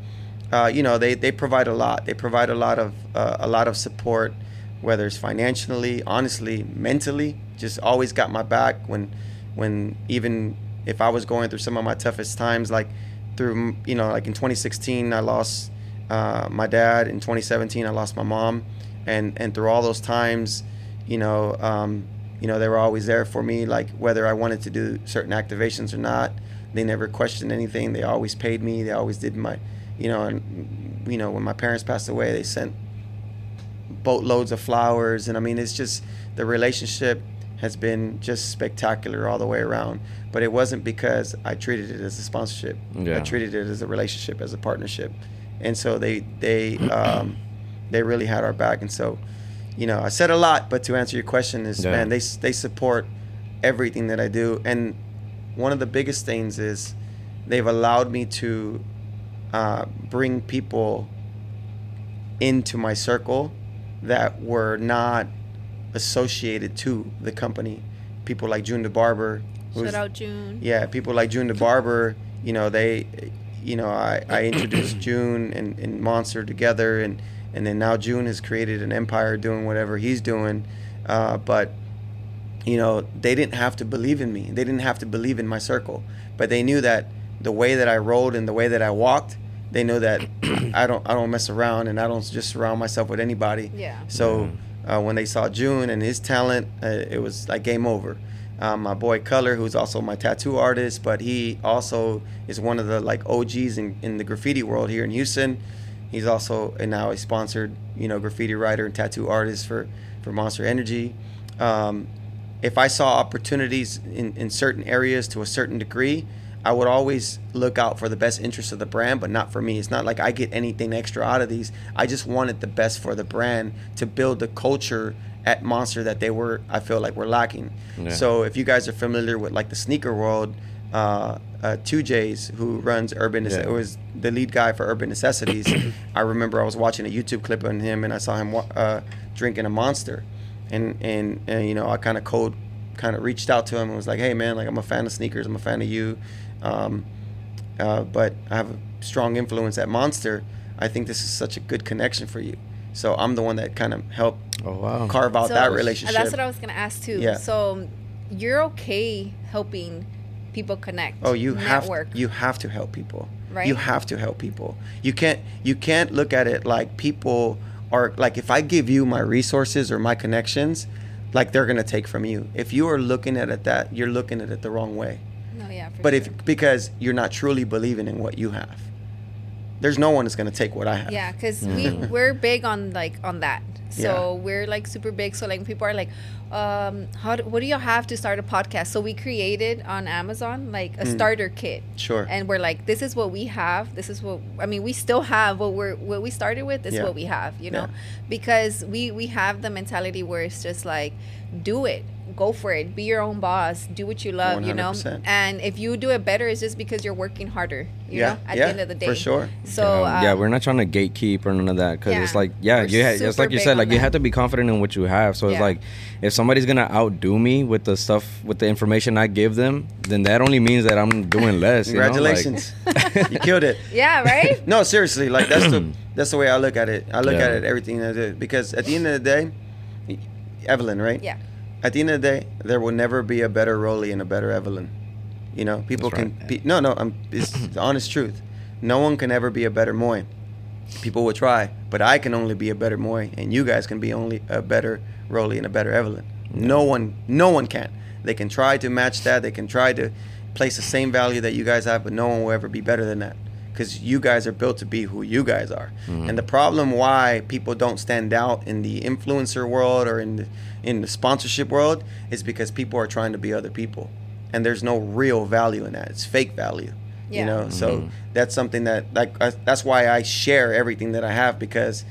uh, you know they, they provide a lot they provide a lot of uh, a lot of support whether it's financially honestly mentally just always got my back when when even if i was going through some of my toughest times like through you know like in 2016 I lost uh, my dad. In 2017 I lost my mom, and and through all those times, you know, um, you know they were always there for me. Like whether I wanted to do certain activations or not, they never questioned anything. They always paid me. They always did my, you know, and you know when my parents passed away, they sent boatloads of flowers, and I mean it's just the relationship has been just spectacular all the way around. But it wasn't because I treated it as a sponsorship. Yeah. I treated it as a relationship, as a partnership, and so they they um, they really had our back. And so, you know, I said a lot, but to answer your question is, Yeah. man, they they support everything that I do, and one of the biggest things is they've allowed me to uh, bring people into my circle that were not associated to the company. People like June the Barber. Shout out June. yeah, people like June the Barber, you know, they, you know, I, I introduced June and, and Monster together, and, and then now June has created an empire doing whatever he's doing. Uh, but, you know, they didn't have to believe in me. They didn't have to believe in my circle. But they knew that the way that I rode and the way that I walked, they know that I don't I don't mess around and I don't just surround myself with anybody. Yeah. So uh, when they saw June and his talent, uh, it was like game over. Um, my boy Color, who's also my tattoo artist, but he also is one of the like OGs in, in the graffiti world here in Houston. He's also and now a sponsored, you know, graffiti writer and tattoo artist for for Monster Energy. Um, if I saw opportunities in, in certain areas to a certain degree, I would always look out for the best interest of the brand, but not for me. It's not like I get anything extra out of these. I just wanted the best for the brand to build the culture at Monster that they were, I feel like, were lacking. Yeah. So if you guys are familiar with like the sneaker world, uh, uh, 2J's, who runs Urban, Nece- Yeah. was the lead guy for Urban Necessities. I remember I was watching a YouTube clip on him and I saw him uh, drinking a Monster, and and, and you know I kind of code, kind of reached out to him and was like, hey man, like I'm a fan of sneakers, I'm a fan of you, um, uh, but I have a strong influence at Monster. I think this is such a good connection for you. So I'm the one that kind of helped Oh wow. carve out So, that relationship. That's what I was gonna ask too. Yeah. So you're okay helping people connect. Oh, you network. have you have to help people. Right. You have to help people. You can't you can't look at it like people are like if I give you my resources or my connections, like they're gonna take from you. If you are looking at it that you're looking at it the wrong way. No, yeah. For But sure. if because you're not truly believing in what you have, there's no one that's gonna take what I have. Yeah, because we Mm-hmm. we're big on like on that. So Yeah. we're like super big. So like people are like, um, how do, what do you have to start a podcast? So we created on Amazon like a starter kit. Mm. Sure. And we're like, this is what we have. This is what I mean. We still have what we're what we started with. This Yeah. is what we have. You know, Yeah. because we we have the mentality where it's just like, do it, go for it, be your own boss, do what you love. You know, and if you do it better, it's just because you're working harder. You Yeah, know, at yeah, the end of the day, for sure. So yeah, yeah, um, we're not trying to gatekeep or none of that because it's like yeah, We're you ha- just super like you said, on like you that. have to be confident in what you have. So it's like if somebody's gonna outdo me with the stuff with the information I give them, then that only means that I'm doing less. you know? Like- Congratulations. you killed it. yeah, right. No, seriously, like that's the that's the way I look at it. I look at it everything I do because at the end of the day, Evelin, right? Yeah. At the end of the day, there will never be a better Rollie and a better Evelin. You know, people That's can right. be, no, no. I'm, it's the honest truth. No one can ever be a better Moy. People will try, but I can only be a better Moy, and you guys can be only a better Rollie and a better Evelin. No one, no one can. They can try to match that. They can try to place the same value that you guys have, but no one will ever be better than that because you guys are built to be who you guys are. Mm-hmm. And the problem why people don't stand out in the influencer world or in the in the sponsorship world is because people are trying to be other people, and there's no real value in that. It's fake value. Yeah. You know, so Mm-hmm. that's something that like I, that's why I share everything that I have because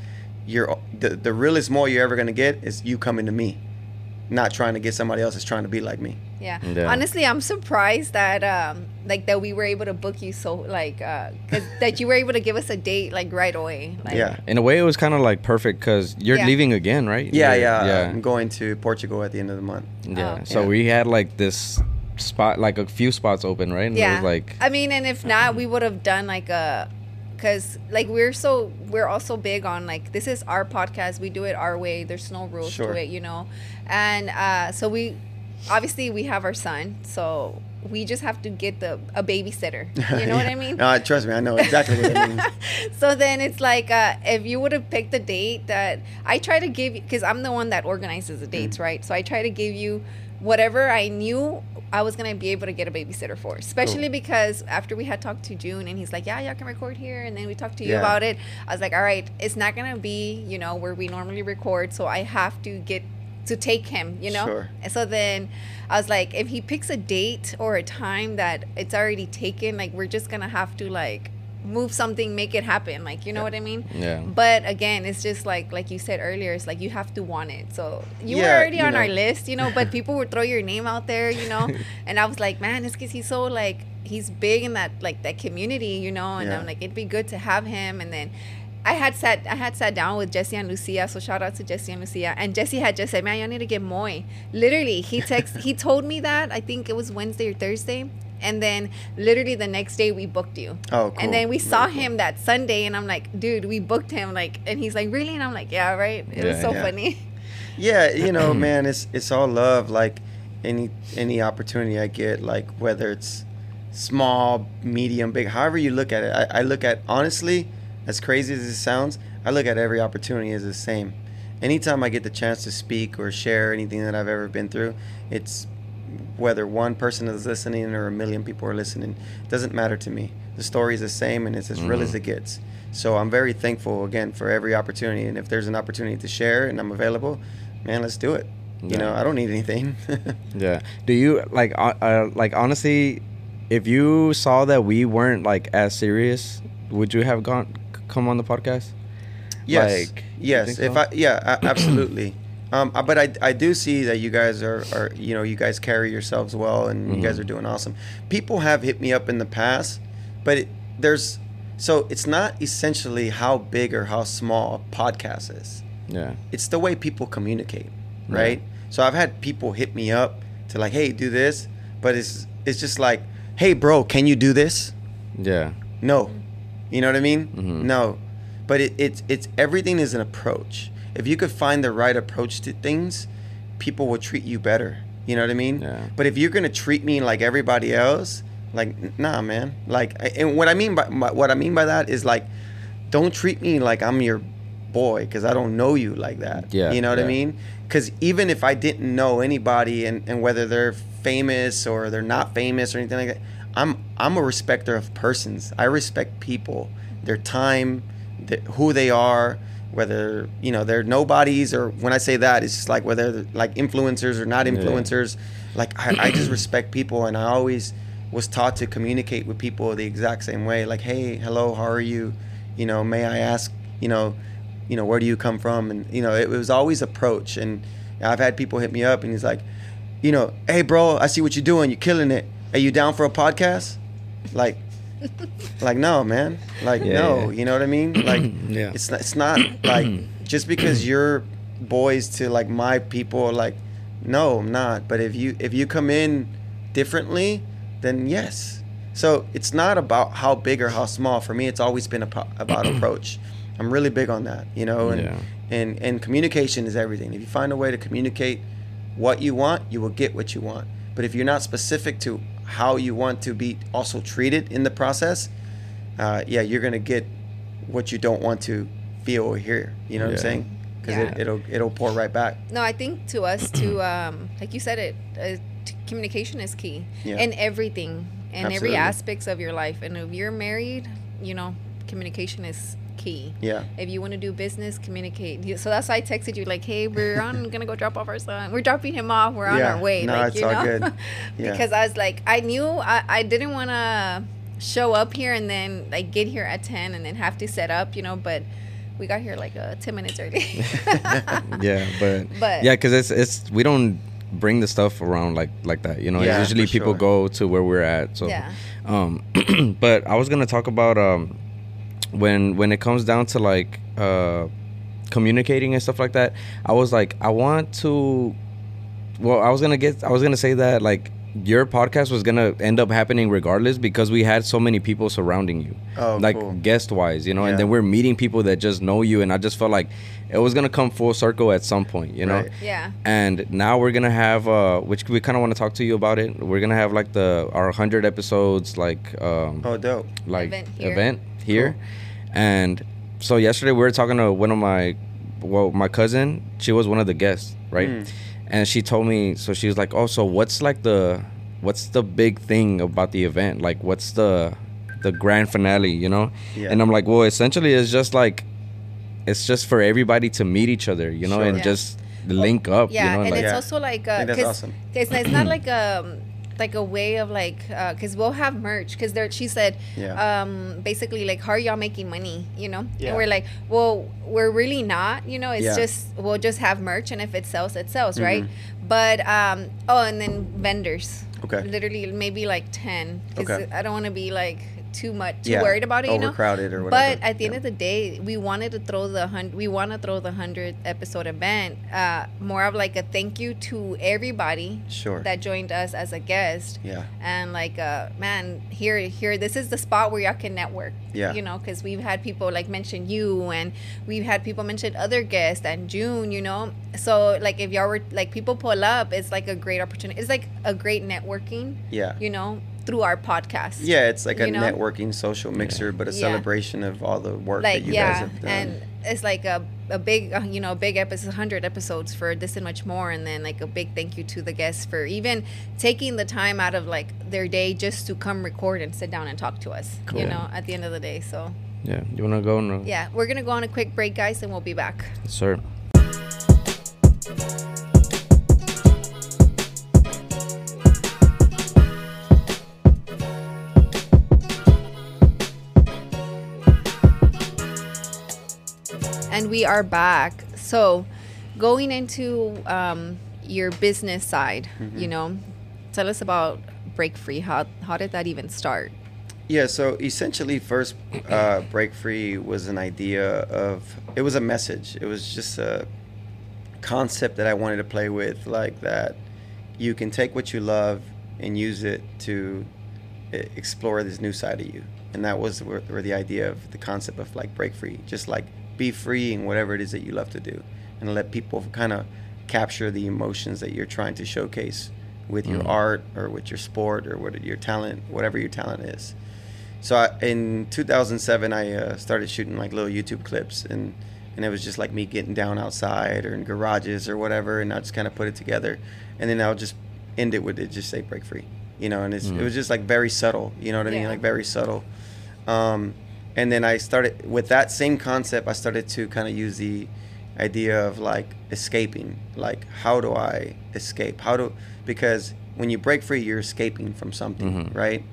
you're the the realest more you're ever gonna get is you coming to me, not trying to get somebody else that's trying to be like me. Yeah. Yeah. Honestly, I'm surprised that um like that we were able to book you so like uh 'cause that you were able to give us a date like right away. Like, yeah. in a way, it was kind of like perfect because you're Yeah. leaving again, right? Yeah, You're- yeah, yeah. I'm going to Portugal at the end of the month. Yeah. Oh. So Yeah. we had like this spot, like a few spots open, right? And Yeah. was like I mean, and if not, we would have done like a because like we're so we're also big on like this is our podcast we do it our way there's no rules Sure. to it you know and uh so we obviously we have our son, so we just have to get the a babysitter. You know what I mean? Uh, trust me, I know exactly what it means. so then it's like uh, if you would have picked a date that I try to give you because I'm the one that organizes the dates, right? So I try to give you whatever I knew I was gonna be able to get a babysitter for, especially Cool. because after we had talked to June and he's like, yeah, y'all can record here, and then we talked to you Yeah. about it. I was like, all right, it's not gonna be you know where we normally record, so I have to get to take him, you know. Sure. So then I was like, if he picks a date or a time that it's already taken, like we're just gonna have to like move something, make it happen, like you know what I mean. Yeah. But again, it's just like like you said earlier, it's like you have to want it. So you were already you on our list, you know, but people would throw your name out there, you know. and I was like, man, it's because he's so like he's big in that like that community, you know. And Yeah. I'm like, it'd be good to have him. And then I had sat I had sat down with Jesse and Lucia, so shout out to Jesse and Lucia. And Jesse had just said, man, y'all need to get Moy. Literally, he text he told me that I think it was Wednesday or Thursday. And then literally the next day we booked you. Oh, cool. And then we Very saw cool. him that Sunday, and I'm like, dude, we booked him. Like, and he's like, really? And I'm like, yeah, right. It was so yeah. funny. Yeah, you know, man, it's it's all love. Like any any opportunity I get, like whether it's small, medium, big, however you look at it. I, I look at honestly, as crazy as it sounds, I look at every opportunity as the same. Anytime I get the chance to speak or share anything that I've ever been through, it's whether one person is listening or a million people are listening, doesn't matter to me. The story is the same and it's as real as Mhm. it gets. So I'm very thankful again for every opportunity. And if there's an opportunity to share and I'm available, man, let's do it. You know, I don't need anything. Yeah. Do you like uh, uh, like honestly, if you saw that we weren't like as serious, would you have gone come on the podcast? yes, Like, yes. think If? I, yeah, absolutely. Um, uh, but I, I do see that you guys are, are, you know, you guys carry yourselves well, and you guys Mhm. are doing awesome. People have hit me up in the past, but it, there's, so it's not essentially how big or how small a podcast is. Yeah. it's the way people communicate, Yeah. right? So I've had people hit me up to like, hey, do this, but it's it's just like, hey, bro, can you do this? Yeah. No, you know what I mean? Mhm. No, but it, it's it's everything is an approach. If you could find the right approach to things, people will treat you better. You know what I mean? Yeah. But if you're gonna treat me like everybody else, like nah, man. Like, and what I mean by by- what I mean by that is like, don't treat me like I'm your boy because I don't know you like that. Yeah, You know what I mean? Because even if I didn't know anybody and, and whether they're famous or they're not famous or anything like that, I'm I'm a respecter of persons. I respect people, their time, the, who they are, whether you know they're nobodies or when I say that, it's just like whether like influencers or not Yeah. influencers. Like I, I just respect people, and I always was taught to communicate with people the exact same way. Like, hey, hello, how are you? You know, may I ask? You know, you know, where do you come from? And you know, it, was always approach. And I've had people hit me up, and he's like, you know, hey, bro, I see what you're doing. You're killing it. Are you down for a podcast? Like, like no, man. Like Yeah, no, yeah. you know what I mean? Like, Yeah. it's not, it's not like just because you're boys to like my people. Like, no, I'm not. But if you if you come in differently, then yes. So it's not about how big or how small. For me, it's always been about approach. I'm really big on that, you know, and, Yeah. and and communication is everything. If you find a way to communicate what you want, you will get what you want. But if you're not specific to how you want to be also treated in the process, uh, yeah, you're gonna get what you don't want to feel or hear. You know what I'm saying? Because Yeah. it, it'll it'll pour right back. No, I think to us, to um, like you said, it uh, communication is key Yeah. in everything, and every aspects of your life. And if you're married, you know, communication is key. Yeah. If you want to do business, communicate. So that's why I texted you like, "Hey, we're on gonna go drop off our son. We're dropping him off. We're on Yeah. our way." No, like, it's you all know, good. Yeah. because I was like, I knew I, I didn't want to show up here and then like get here at ten and then have to set up, you know, but. We got here like uh, ten minutes early. yeah, but, But- yeah, because it's it's we don't bring the stuff around like like that. You know, Yeah, usually people sure. go to where we're at. So, Yeah. um, but I was gonna talk about um when when it comes down to like uh communicating and stuff like that. I was like, I want to. Well, I was gonna get. I was gonna say that like your podcast was gonna end up happening regardless because we had so many people surrounding you, Oh, like cool. guest wise, you know. Yeah. And then we're meeting people that just know you, and I just felt like it was gonna come full circle at some point, you know. Right. Yeah. And now we're gonna have, uh, which we kind of want to talk to you about it. We're gonna have like the our hundred episodes, like um, Oh, dope. like Event here. event here. And so yesterday we were talking to one of my well my cousin, she was one of the guests, right? Mm. And she told me so she was like, "Oh, so what's like the what's the big thing about the event? Like what's the the grand finale, you know?" Yeah. And I'm like, "Well, essentially it's just like it's just for everybody to meet each other, you know, Sure. and Yeah. just link up, Yeah, you know, and like it's Yeah. also like I uh, think that's 'cause- awesome. 'cause it's not like um like a way of like because we'll have merch because there she said Yeah. um basically like how are y'all making money you know Yeah. and we're like well we're really not you know it's Yeah. just we'll just have merch and if it sells it sells right Mhm. but um oh and then vendors Okay. literally maybe like 10 because Okay. i don't want to be like too much too Yeah, worried about it you know overcrowded or whatever. but at the end of the day, we wanted to throw the hundred. We want to throw the hundred episode event. Uh, more of like a thank you to everybody Sure. that joined us as a guest. Yeah. And like, uh, man, here, here, this is the spot where y'all can network. Yeah. You know, because we've had people like mention you, and we've had people mention other guests and June. You know, so like if y'all were like people pull up, it's like a great opportunity. It's like a great networking. Yeah. You know, through our podcast. Yeah, it's like a know? networking social mixer, but a Yeah. celebration of all the work like that you yeah guys have done. and it's like a, a big uh, you know big episode 100 episodes for this and much more and then like a big thank you to the guests for even taking the time out of like their day just to come record and sit down and talk to us you know at the end of the day so yeah. You wanna go? No. yeah we're gonna go on a quick break guys and we'll be back Yes, sir. And we are back so going into um, your business side Mm-hmm. you know tell us about break free how, how did that even start Yeah, so essentially, first uh, Break Free was an idea of, it was a message. It was just a concept that I wanted to play with, like that you can take what you love and use it to explore this new side of you. And that was where, where the idea of the concept of like Break Free, just like be free in whatever it is that you love to do and let people kind of capture the emotions that you're trying to showcase with your Mhm. art or with your sport or what your talent, whatever your talent is. So I, in 2007, I uh, started shooting like little YouTube clips, and and it was just like me getting down outside or in garages or whatever, and I just kind of put it together, and then I'll just end it with it just say break free, you know, and it's, Mm. it was just like very subtle, you know what I mean, like very subtle. Um, and then I started with that same concept. I started to kind of use the idea of like escaping, like how do I escape? How do because when you break free, you're escaping from something, Mhm. right?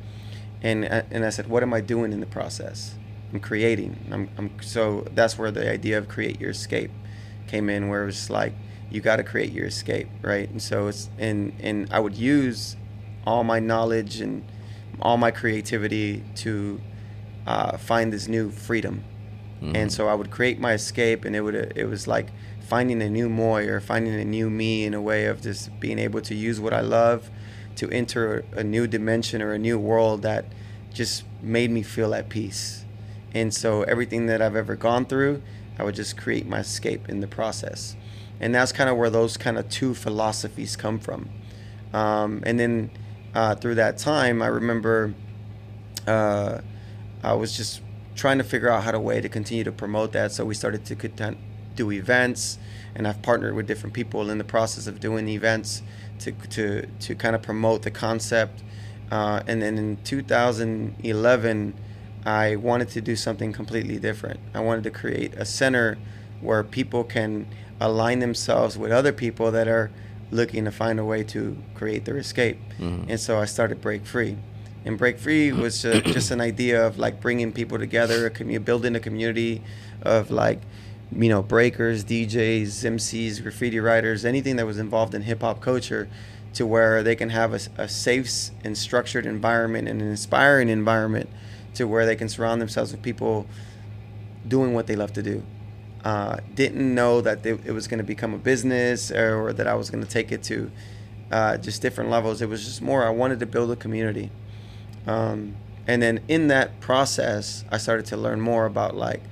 and uh, and I said, what am I doing in the process? I'm creating. I'm, I'm so that's where the idea of create your escape came in, where it was like you got to create your escape, right? And so it's and and I would use all my knowledge and all my creativity to uh, find this new freedom. Mhm. And so I would create my escape, and it would it was like finding a new Moy or finding a new me in a way of just being able to use what I love to enter a new dimension or a new world that just made me feel at peace. And so everything that I've ever gone through, I would just create my escape in the process. And that's kind of where those kind of two philosophies come from. Um, and then uh, through that time, I remember uh, I was just trying to figure out how to way to continue to promote that. So we started to content, do events, and I've partnered with different people in the process of doing the events to to to kind of promote the concept. Uh, and then in 2011, I wanted to do something completely different. I wanted to create a center where people can align themselves with other people that are looking to find a way to create their escape. Mhm. And so I started Break Free. And Break Free was uh, just an idea of like bringing people together, a commu- building a community of like, you know, breakers, DJs, MCs, graffiti writers, anything that was involved in hip hop culture to where they can have a safe and structured environment and an inspiring environment to where they can surround themselves with people doing what they love to do. Uh, didn't know that they, it was going to become a business or, that I was going to take it to uh, just different levels. It was just more I wanted to build a community. Um, and then in that process, I started to learn more about like,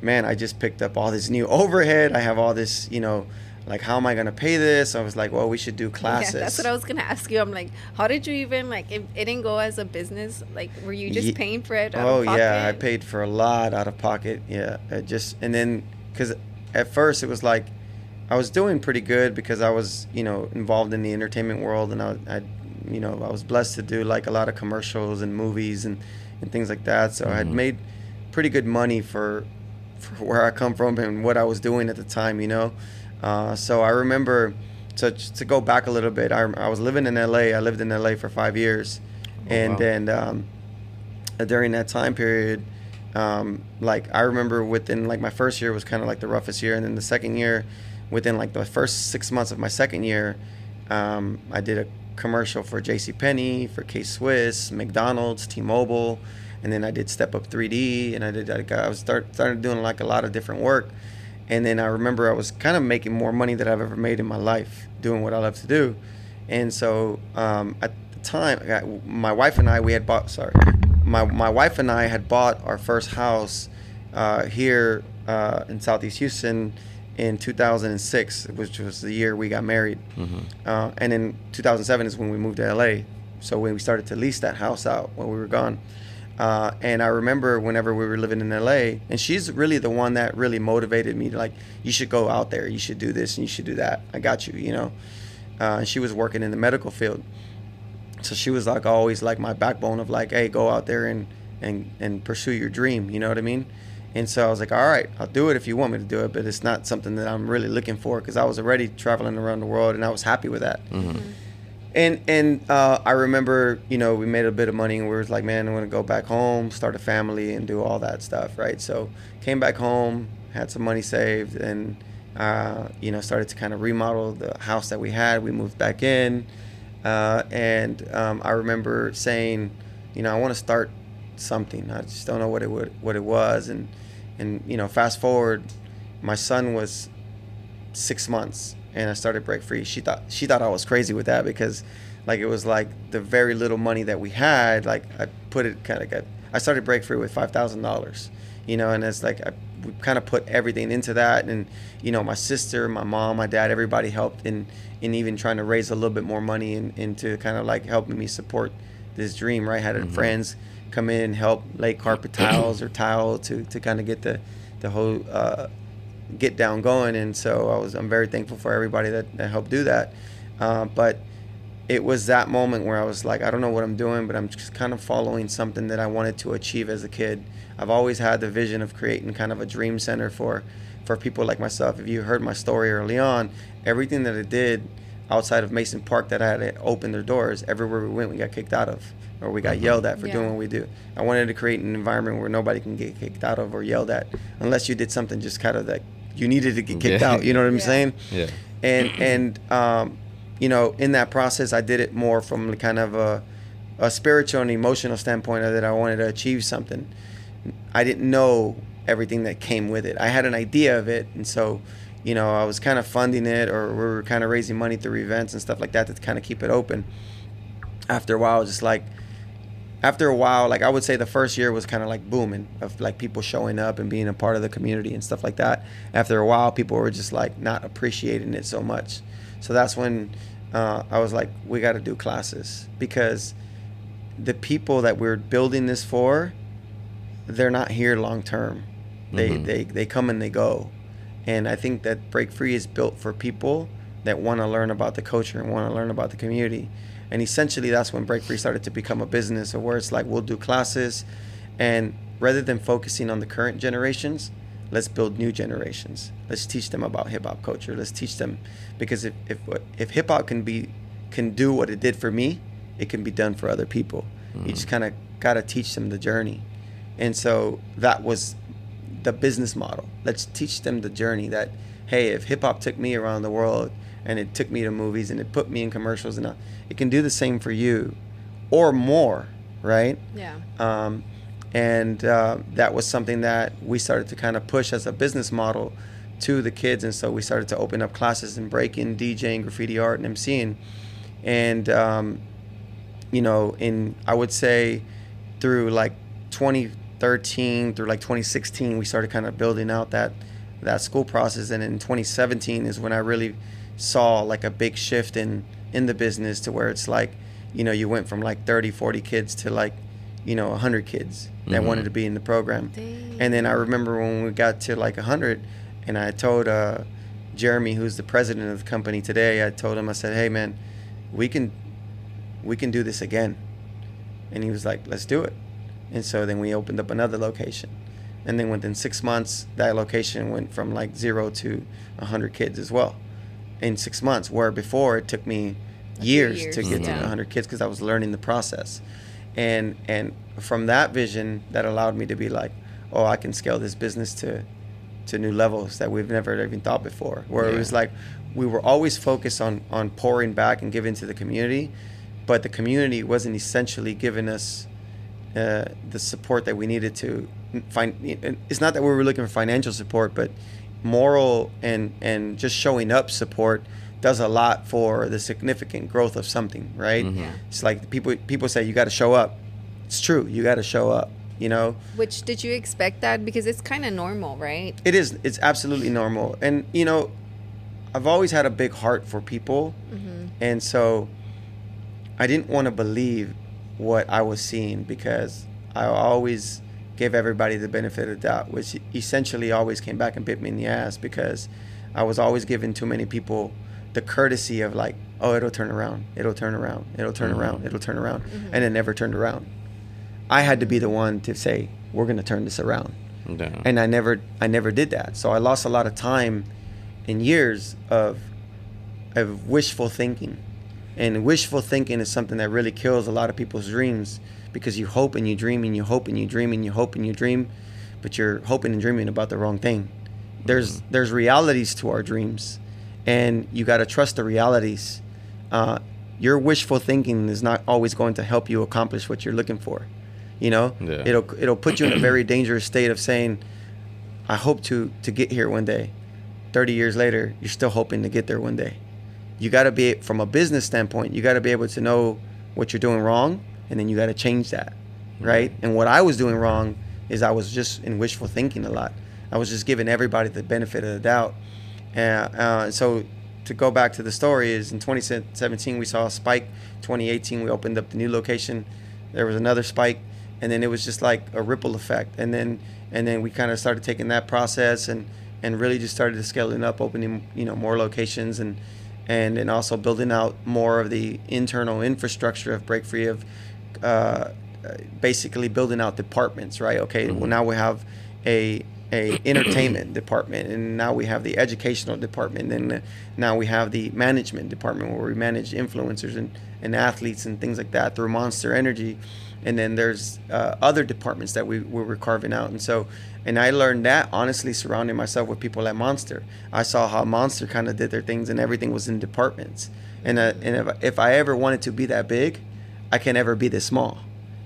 man, I just picked up all this new overhead. I have all this, you know, like how am I gonna pay this? I was like, well, we should do classes. Yeah, that's what I was gonna ask you. I'm like, how did you even like? It, it didn't go as a business. Like, were you just Ye- paying for it? oh yeah, I paid for a lot out of pocket. Yeah, just and then because at first it was like I was doing pretty good because I was you know involved in the entertainment world and I, I you know I was blessed to do like a lot of commercials and movies and and things like that. So I had Mhm. made pretty good money for for where I come from and what I was doing at the time. You know, uh, so I remember. Just to go back a little bit, I, I was living in LA. I lived in LA for five years, Oh, and wow. then um, during that time period, um, like I remember within like my first year was kind of like the roughest year, and then the second year, within like the first six months of my second year, um, I did a commercial for J.C. Penney, for K Swiss, McDonald's, T-Mobile, and then I did Step Up 3D, and I did like I was start started doing like a lot of different work, and then I remember I was kind of making more money than I've ever made in my life doing what I love to do, and so um, at the time, I got- my wife and I we had bought sorry, my my wife and I had bought our first house uh, here uh, in Southeast Houston in 2006, which was the year we got married. Mhm. Uh, and in 2007 is when we moved to LA. So when we started to lease that house out when we were gone. Uh, and I remember whenever we were living in LA, and she's really the one that really motivated me to like, you should go out there, you should do this, and you should do that. I got you, you know. Uh, she was working in the medical field, so she was like always like my backbone of like, hey, go out there and and and pursue your dream. You know what I mean? And so I was like, all right, I'll do it if you want me to do it, but it's not something that I'm really looking for because I was already traveling around the world and I was happy with that. Mhm. And and uh, I remember, you know, we made a bit of money and we was like, man, I want to go back home, start a family, and do all that stuff, right? So came back home, had some money saved, and uh, you know, started to kind of remodel the house that we had. We moved back in, uh, and um, I remember saying, you know, I want to start something. I just don't know what it would what it was, and and you know, fast forward, my son was six months and I started break free. She thought she thought I was crazy with that because like it was like the very little money that we had, like I put it kind of got I started break free with five thousand dollars. You know, and it's like I we kind of put everything into that and you know, my sister, my mom, my dad, everybody helped in in even trying to raise a little bit more money and into kind of like helping me support this dream, right? Had Mhm. friends come in, and help lay carpet tiles or tile to to kind of get the the whole uh get down going. And so i was i'm very thankful for everybody that, that helped do that. Uh, but it was that moment where i was like i don't know what i'm doing but i'm just kind of following something that i wanted to achieve as a kid. I've always had the vision of creating kind of a dream center for for people like myself. If you heard my story early on everything that i did outside of mason park that i had to open their doors everywhere we went we got kicked out of or we got Mhm. yelled at for Yeah. doing what we do i wanted to create an environment where nobody can get kicked out of or yelled at unless you did something just kind of that you needed to get kicked Yeah. out you know what i'm Yeah. saying Yeah. and and um, you know in that process i did it more from kind of a, a spiritual and emotional standpoint of that i wanted to achieve something i didn't know everything that came with it i had an idea of it and so you know i was kind of funding it or we were kind of raising money through events and stuff like that to kind of keep it open after a while I was just like after a while, like I would say the first year was kind of like booming of like people showing up and being a part of the community and stuff like that. After a while, people were just like not appreciating it so much. So that's when uh, I was like, we got to do classes because the people that we're building this for, they're not here long term. They, Mhm. they they come and they go, and I think that Break Free is built for people that want to learn about the culture and want to learn about the community. And essentially, that's when Break Free started to become a business, or where it's like we'll do classes, and rather than focusing on the current generations, let's build new generations. Let's teach them about hip hop culture. Let's teach them because if if if hip hop can be can do what it did for me, it can be done for other people. You Mhm. just kind of got to teach them the journey, and so that was the business model. Let's teach them the journey that hey, if hip hop took me around the world and it took me to movies and it put me in commercials and uh, it can do the same for you or more, right? Yeah. Um, and uh, that was something that we started to kind of push as a business model to the kids. And so we started to open up classes and break in breaking, DJing, graffiti art, and MCing. and um, you know, in I would say through like 2013 through like 2016, we started kind of building out that that school process, and in 2017 is when I really saw like a big shift in in the business to where it's like, you know, you went from like 30, 40 kids to like, you know, 100 kids that Mhm. wanted to be in the program. Dang. And then I remember when we got to like 100, and I told uh, Jeremy, who's the president of the company today, I told him, I said, hey man, we can we can do this again. And he was like, let's do it. And so then we opened up another location. And then within six months, that location went from like zero to 100 kids as well in six months, where before it took me years, years, to get yeah. to 100 kids because I was learning the process. And, and from that vision, that allowed me to be like, oh, I can scale this business to, to new levels that we've never even thought before. Where it was like, we were always focused on, on pouring back and giving to the community, but the community wasn't essentially giving us uh, the support that we needed to find. It's not that we were looking for financial support, but moral and and just showing up support does a lot for the significant growth of something, right? Mhm. Yeah. It's like people people say you got to show up. It's true, you got to show up. You know, Which did you expect that? Because it's kind of normal, right? it is. It's absolutely normal, and you know, I've always had a big heart for people, Mm-hmm. and so I didn't want to believe what I was seeing because I always gave everybody the benefit of the doubt, which essentially always came back and bit me in the ass because I was always giving too many people the courtesy of like, oh, it'll turn around, it'll turn around, it'll turn Mhm. around, it'll turn around, Mhm. and it never turned around. I had to be the one to say, we're going to turn this around Yeah. and I never I never did that. So I lost a lot of time and years of of wishful thinking. And wishful thinking is something that really kills a lot of people's dreams because you hope and you dream and you hope and you dream and you hope and you dream, but you're hoping and dreaming about the wrong thing. There's there's realities to our dreams, and you got to trust the realities. Uh, your wishful thinking is not always going to help you accomplish what you're looking for. You know, Yeah. it'll it'll put you in a very dangerous state of saying, "I hope to to get here one day." Thirty years later, you're still hoping to get there one day. You got to be from a business standpoint. You got to be able to know what you're doing wrong, and then you got to change that, right? And what I was doing wrong is I was just in wishful thinking a lot. I was just giving everybody the benefit of the doubt. And uh, so to go back to the story is in 2017 we saw a spike. 2018 we opened up the new location. There was another spike, and then it was just like a ripple effect. And then and then we kind of started taking that process and and really just started scaling up, opening you know more locations and and and also building out more of the internal infrastructure of Break Free of uh, basically building out departments. Right? Okay. Well now we have a a entertainment department and now we have the educational department and now we have the management department where we manage influencers and, and athletes and things like that through monster energy and then there's uh, other departments that we, we were carving out and so and i learned that honestly surrounding myself with people at monster i saw how monster kind of did their things and everything was in departments and, uh, and if, if i ever wanted to be that big i can never be this small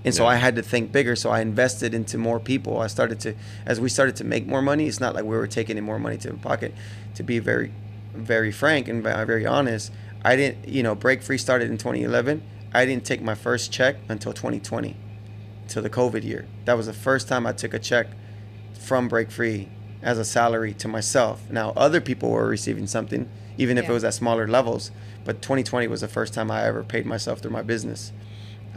and so Yeah. I had to think bigger. So I invested into more people. I started to, as we started to make more money, it's not like we were taking in more money to the pocket. To be very, very frank and very honest, I didn't, you know, Break Free started in 2011. I didn't take my first check until 2020, until the COVID year. That was the first time I took a check from Break Free as a salary to myself. Now, other people were receiving something, even if Yeah. it was at smaller levels. But 2020 was the first time I ever paid myself through my business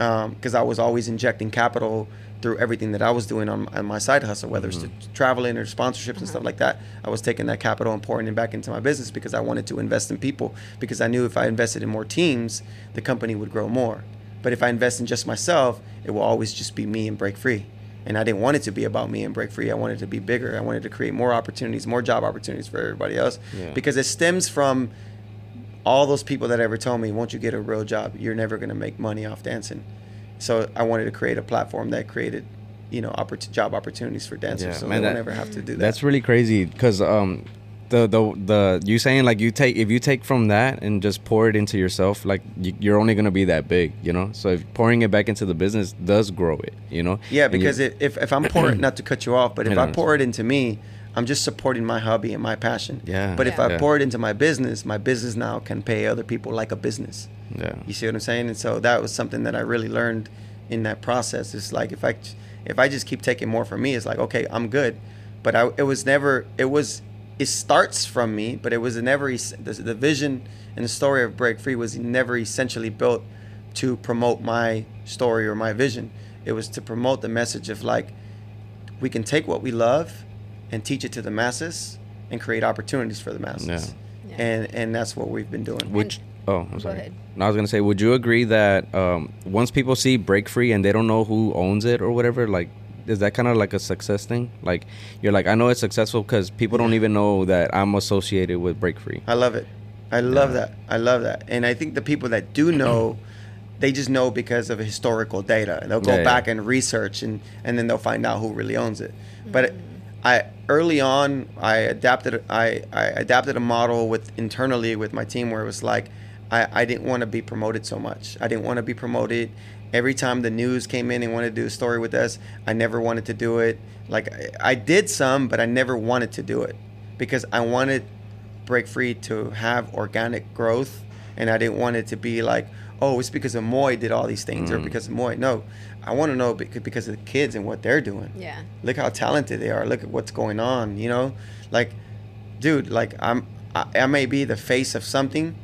Um, because I was always injecting capital through everything that I was doing on, on my side hustle, whether it's mm-hmm. traveling or sponsorships and stuff mm-hmm. like that. I was taking that capital and pouring it back into my business because I wanted to invest in people because I knew if I invested in more teams, the company would grow more. But if I invest in just myself, it will always just be me and break free. And I didn't want it to be about me and break free. I wanted it to be bigger. I wanted to create more opportunities, more job opportunities for everybody else Yeah. because it stems from all those people that ever told me, once you get a real job, you're never going to make money off dancing. So I wanted to create a platform that created, you know, oppor- job opportunities for dancers, Yeah, so man, they that- never have to do that. That's really crazy because um, the the the you saying like you take if you take from that and just pour it into yourself, like you, you're only gonna be that big, you know. So if pouring it back into the business does grow it, you know. yeah, because if, if, I'm pouring, not to cut you off, but if I pour it into me, I'm just supporting my hobby and my passion. Yeah. But if Yeah. I Yeah. pour it into my business, my business now can pay other people like a business. Yeah. You see what I'm saying? And so that was something that I really learned in that process. It's like if I if I just keep taking more from me, it's like okay, I'm good. But I, it was never. It was. It starts from me, but it was never the, the vision and the story of Break Free was never essentially built to promote my story or my vision. It was to promote the message of like we can take what we love and teach it to the masses and create opportunities for the masses. Yeah. Yeah. And and that's what we've been doing. Which oh, I'm Go sorry. ahead. I was gonna say, would you agree that um, once people see Break Free and they don't know who owns it or whatever, like, is that kind of like a success thing? Like, you're like, I know it's successful because people don't even know that I'm associated with Break Free. I love it. I love Yeah. that. I love that. And I think the people that do know, they just know because of historical data. They'll go Yeah, yeah. back and research, and and then they'll find out who really owns it. But I early on, I adapted. I, I adapted a model with internally with my team where it was like, I, I didn't want to be promoted so much. I didn't want to be promoted. Every time the news came in and wanted to do a story with us, I never wanted to do it. Like I, I did some, but I never wanted to do it because I wanted break free to have organic growth and I didn't want it to be like, oh, it's because of Moy did all these things or Mm. because of Moy. No, I want to know because of the kids and what they're doing. Yeah. Look how talented they are. Look at what's going on. You know, like, dude, like I'm, I, I may be the face of something,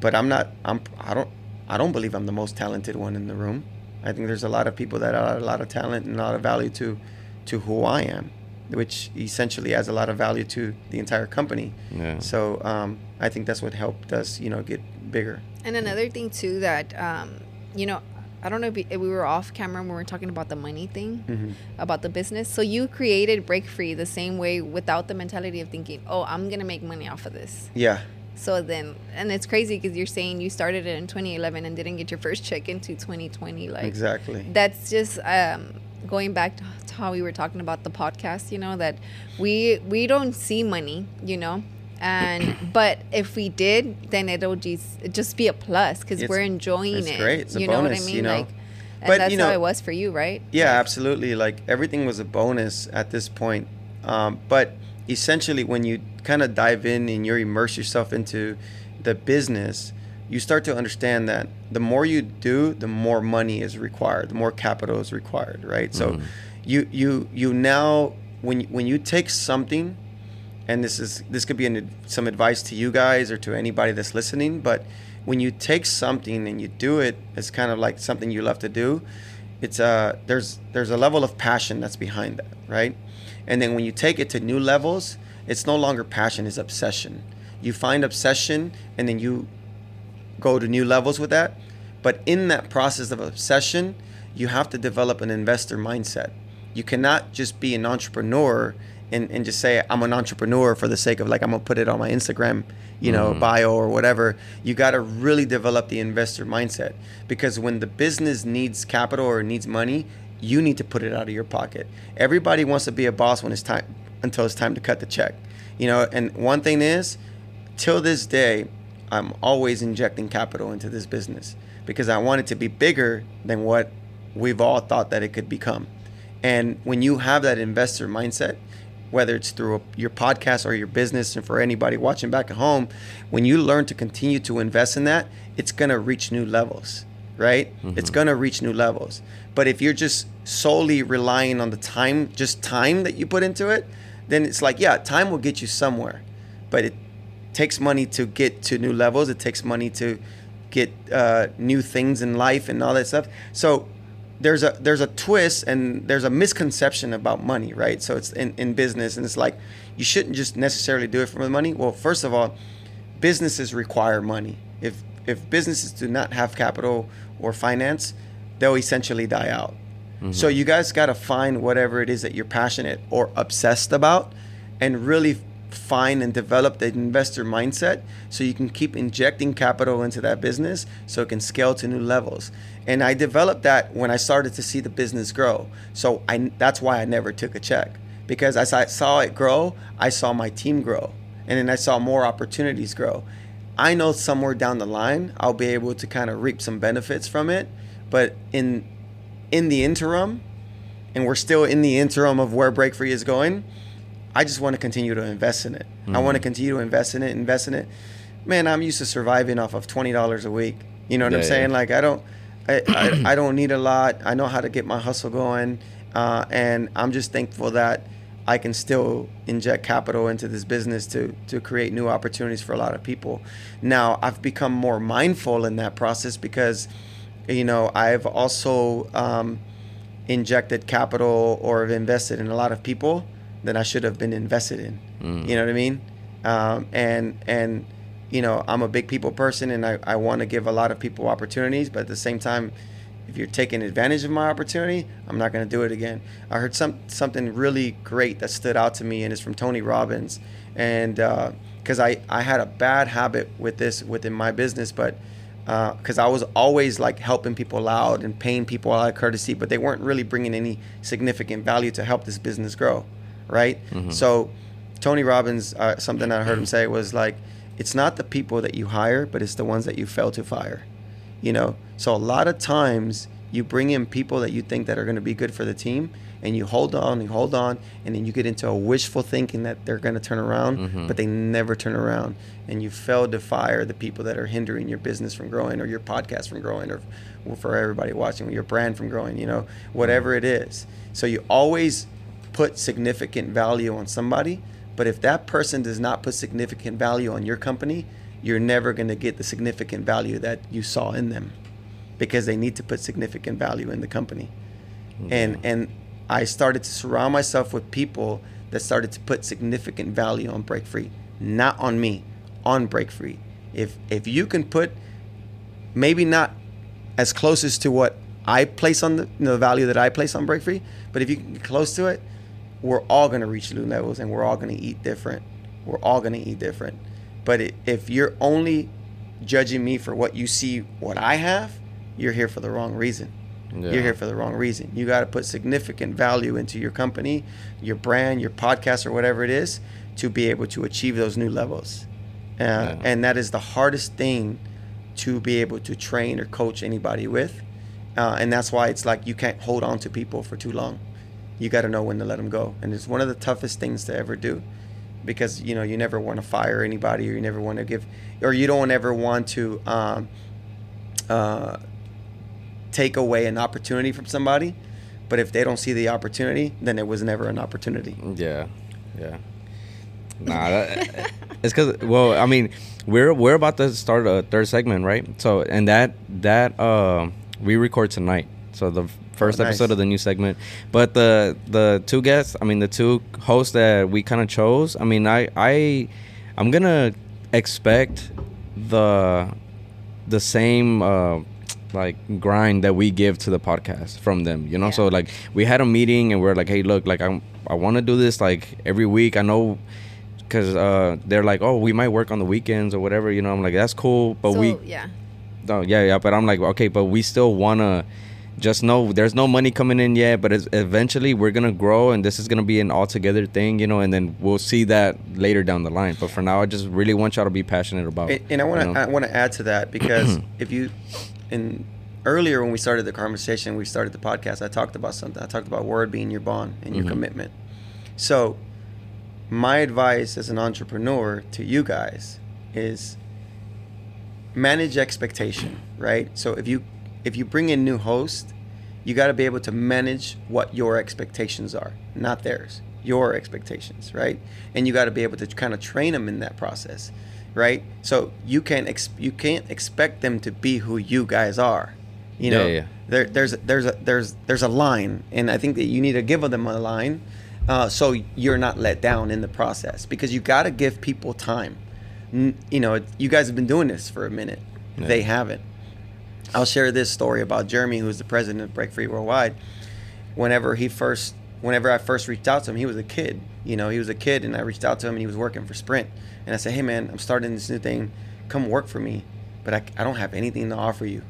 but I'm not. I'm. I don't. I don't believe I'm the most talented one in the room. I think there's a lot of people that are a lot of talent and a lot of value to, to who I am, which essentially adds a lot of value to the entire company. Yeah. So um, I think that's what helped us, you know, get bigger. And another thing too that um, you know, I don't know if we- if we were off camera when we were talking about the money thing Mhm. about the business. So you created Break Free the same way without the mentality of thinking, "Oh, I'm gonna make money off of this." Yeah. So then, and it's crazy because you're saying you started it in 2011 and didn't get your first check into 2020. Like Exactly. that's just um, going back to, to how we were talking about the podcast. You know that we we don't see money. You know. And but if we did, then it'll just just be a plus because we're enjoying it's it. great. It's a you know what I mean? you know? Like, But, that's you know- how it was for you, right? Yeah, absolutely. Like everything was a bonus at this point. Um, but essentially, when you kind of dive in and you immerse yourself into the business, you start to understand that the more you do, the more money is required, the more capital is required, right? So, Mhm. you you you now when when you take something, and this is this could be an, some advice to you guys or to anybody that's listening, but when you take something and you do it, it's kind of like something you love to do. It's uh there's there's a level of passion that's behind that, right? And then when you take it to new levels, it's no longer passion, it's obsession. You find obsession and then you go to new levels with that. But in that process of obsession, you have to develop an investor mindset. You cannot just be an entrepreneur and, and just say, I'm an entrepreneur for the sake of like, I'm to put it on my Instagram, you know, Mhm. bio or whatever. You got to really develop the investor mindset because when the business needs capital or needs money, you need to put it out of your pocket. Everybody wants to be a boss when it's time until it's time to cut the check. You know, and one thing is, till this day, I'm always injecting capital into this business because I want it to be bigger than what we've all thought that it could become. And when you have that investor mindset, whether it's through your podcast or your business, and for anybody watching back at home, when you learn to continue to invest in that, it's going to reach new levels, right? It's going to reach new levels. But if you're just solely relying on the time, just time that you put into it, then it's like, yeah, time will get you somewhere. But it takes money to get to new levels. It takes money to get uh, new things in life and all that stuff. So there's a there's a twist and there's a misconception about money, right? So it's in, in business and it's like you shouldn't just necessarily do it for the money. Well, first of all, businesses require money. If if businesses do not have capital or finance, they'll essentially die out. So mm-hmm. you guys got to find whatever it is that you're passionate or obsessed about and really find and develop the investor mindset so you can keep injecting capital into that business so it can scale to new levels. And I developed that when I started to see the business grow. So I that's why I never took a check because as I saw it grow, I saw my team grow and then I saw more opportunities grow. I know somewhere down the line I'll be able to kind of reap some benefits from it, but in in the interim, and we're still in the interim of where Break Free is going, I just want to continue to invest in it. I mm-hmm. want to continue to invest in it, invest in it. Man, I'm used to surviving off of twenty dollars a week, You know what I'm saying? yeah. Like I don't, I, I, I don't need a lot. I know how to get my hustle going, uh, and I'm just thankful that I can still inject capital into this business to to create new opportunities for a lot of people. Now I've become more mindful in that process because, you know, I've also um, injected capital or have invested in a lot of people that I should have been invested in. Mm. You know what I mean? Um, and and you know, I'm a big people person, and I, I want to give a lot of people opportunities, but at the same time, if you're taking advantage of my opportunity, I'm not going to do it again. I heard some something really great that stood out to me, and it's from Tony Robbins, and uh, because I I had a bad habit with this within my business, but uh, because I was always like helping people out and paying people out of courtesy, but they weren't really bringing any significant value to help this business grow, right? Mm-hmm. So Tony Robbins, uh, something I heard him say was like, it's not the people that you hire, but it's the ones that you fail to fire. You know, so a lot of times you bring in people that you think that are going to be good for the team, and you hold on, and hold on, and then you get into a wishful thinking that they're going to turn around, mm-hmm. but they never turn around, and you fail to fire the people that are hindering your business from growing, or your podcast from growing, or for everybody watching, your brand from growing. You know, whatever it is. So you always put significant value on somebody, but if that person does not put significant value on your company, you're never going to get the significant value that you saw in them because they need to put significant value in the company. Mm-hmm. And and I started to surround myself with people that started to put significant value on Break Free, not on me, on Break Free. If if you can put maybe not as close as to what I place on the, you know, the value that I place on Break Free, but if you can get close to it, we're all going to reach new levels and we're all going to eat different. We're all going to eat different. But i if you're only judging me for what you see, what I have, you're here for the wrong reason. Yeah. You're here for the wrong reason. You got to put significant value into your company, your brand, your podcast, or whatever it is to be able to achieve those new levels. Uh, Yeah. And that is the hardest thing to be able to train or coach anybody with. Uh, and that's why it's like you can't hold on to people for too long. You got to know when to let them go. And it's one of the toughest things to ever do because, you know, you never want to fire anybody or you never want to give, or you don't ever want to um, uh, take away an opportunity from somebody. But if they don't see the opportunity, then it was never an opportunity. Yeah, yeah. Nah, that, it's because well, I mean, we're we're about to start a third segment, right? So, and that that uh, we record tonight. So the first Oh, nice. episode of the new segment. But the the two guests, I mean, the two hosts that we kind of chose. I mean, I I I'm gonna expect the the same. Uh, like grind that we give to the podcast from them you know Yeah. so like we had a meeting and we're like hey look like i'm i want to do this like every week i know because uh they're like oh we might work on the weekends or whatever you know i'm like that's cool but so, we yeah. no yeah yeah but i'm like okay but we still want to just know there's no money coming in yet but eventually we're gonna grow and this is gonna be an all together thing you know and then we'll see that later down the line but for now i just really want y'all to be passionate about And, and I want to you know? I want to add to that because if you in earlier when we started the conversation, we started the podcast. I talked about something. I talked about word being your bond and your Mhm. commitment. So, my advice as an entrepreneur to you guys is manage expectation, right? So if you if you bring in new hosts, you got to be able to manage what your expectations are, not theirs. Your expectations, right? And you got to be able to kind of train them in that process, right? So you can't ex- you can't expect them to be who you guys are. You know, Yeah, yeah. there there's there's a there's there's a line, and I think that you need to give them a line, uh, so you're not let down in the process because you got to give people time. N- You know, you guys have been doing this for a minute. Yeah. They haven't. I'll share this story about Jeremy, who's the president of Break Free Worldwide. Whenever he first, whenever I first reached out to him, he was a kid. You know, he was a kid, and I reached out to him, and he was working for Sprint. And I said, "Hey, man, I'm starting this new thing. Come work for me, but I, I don't have anything to offer you.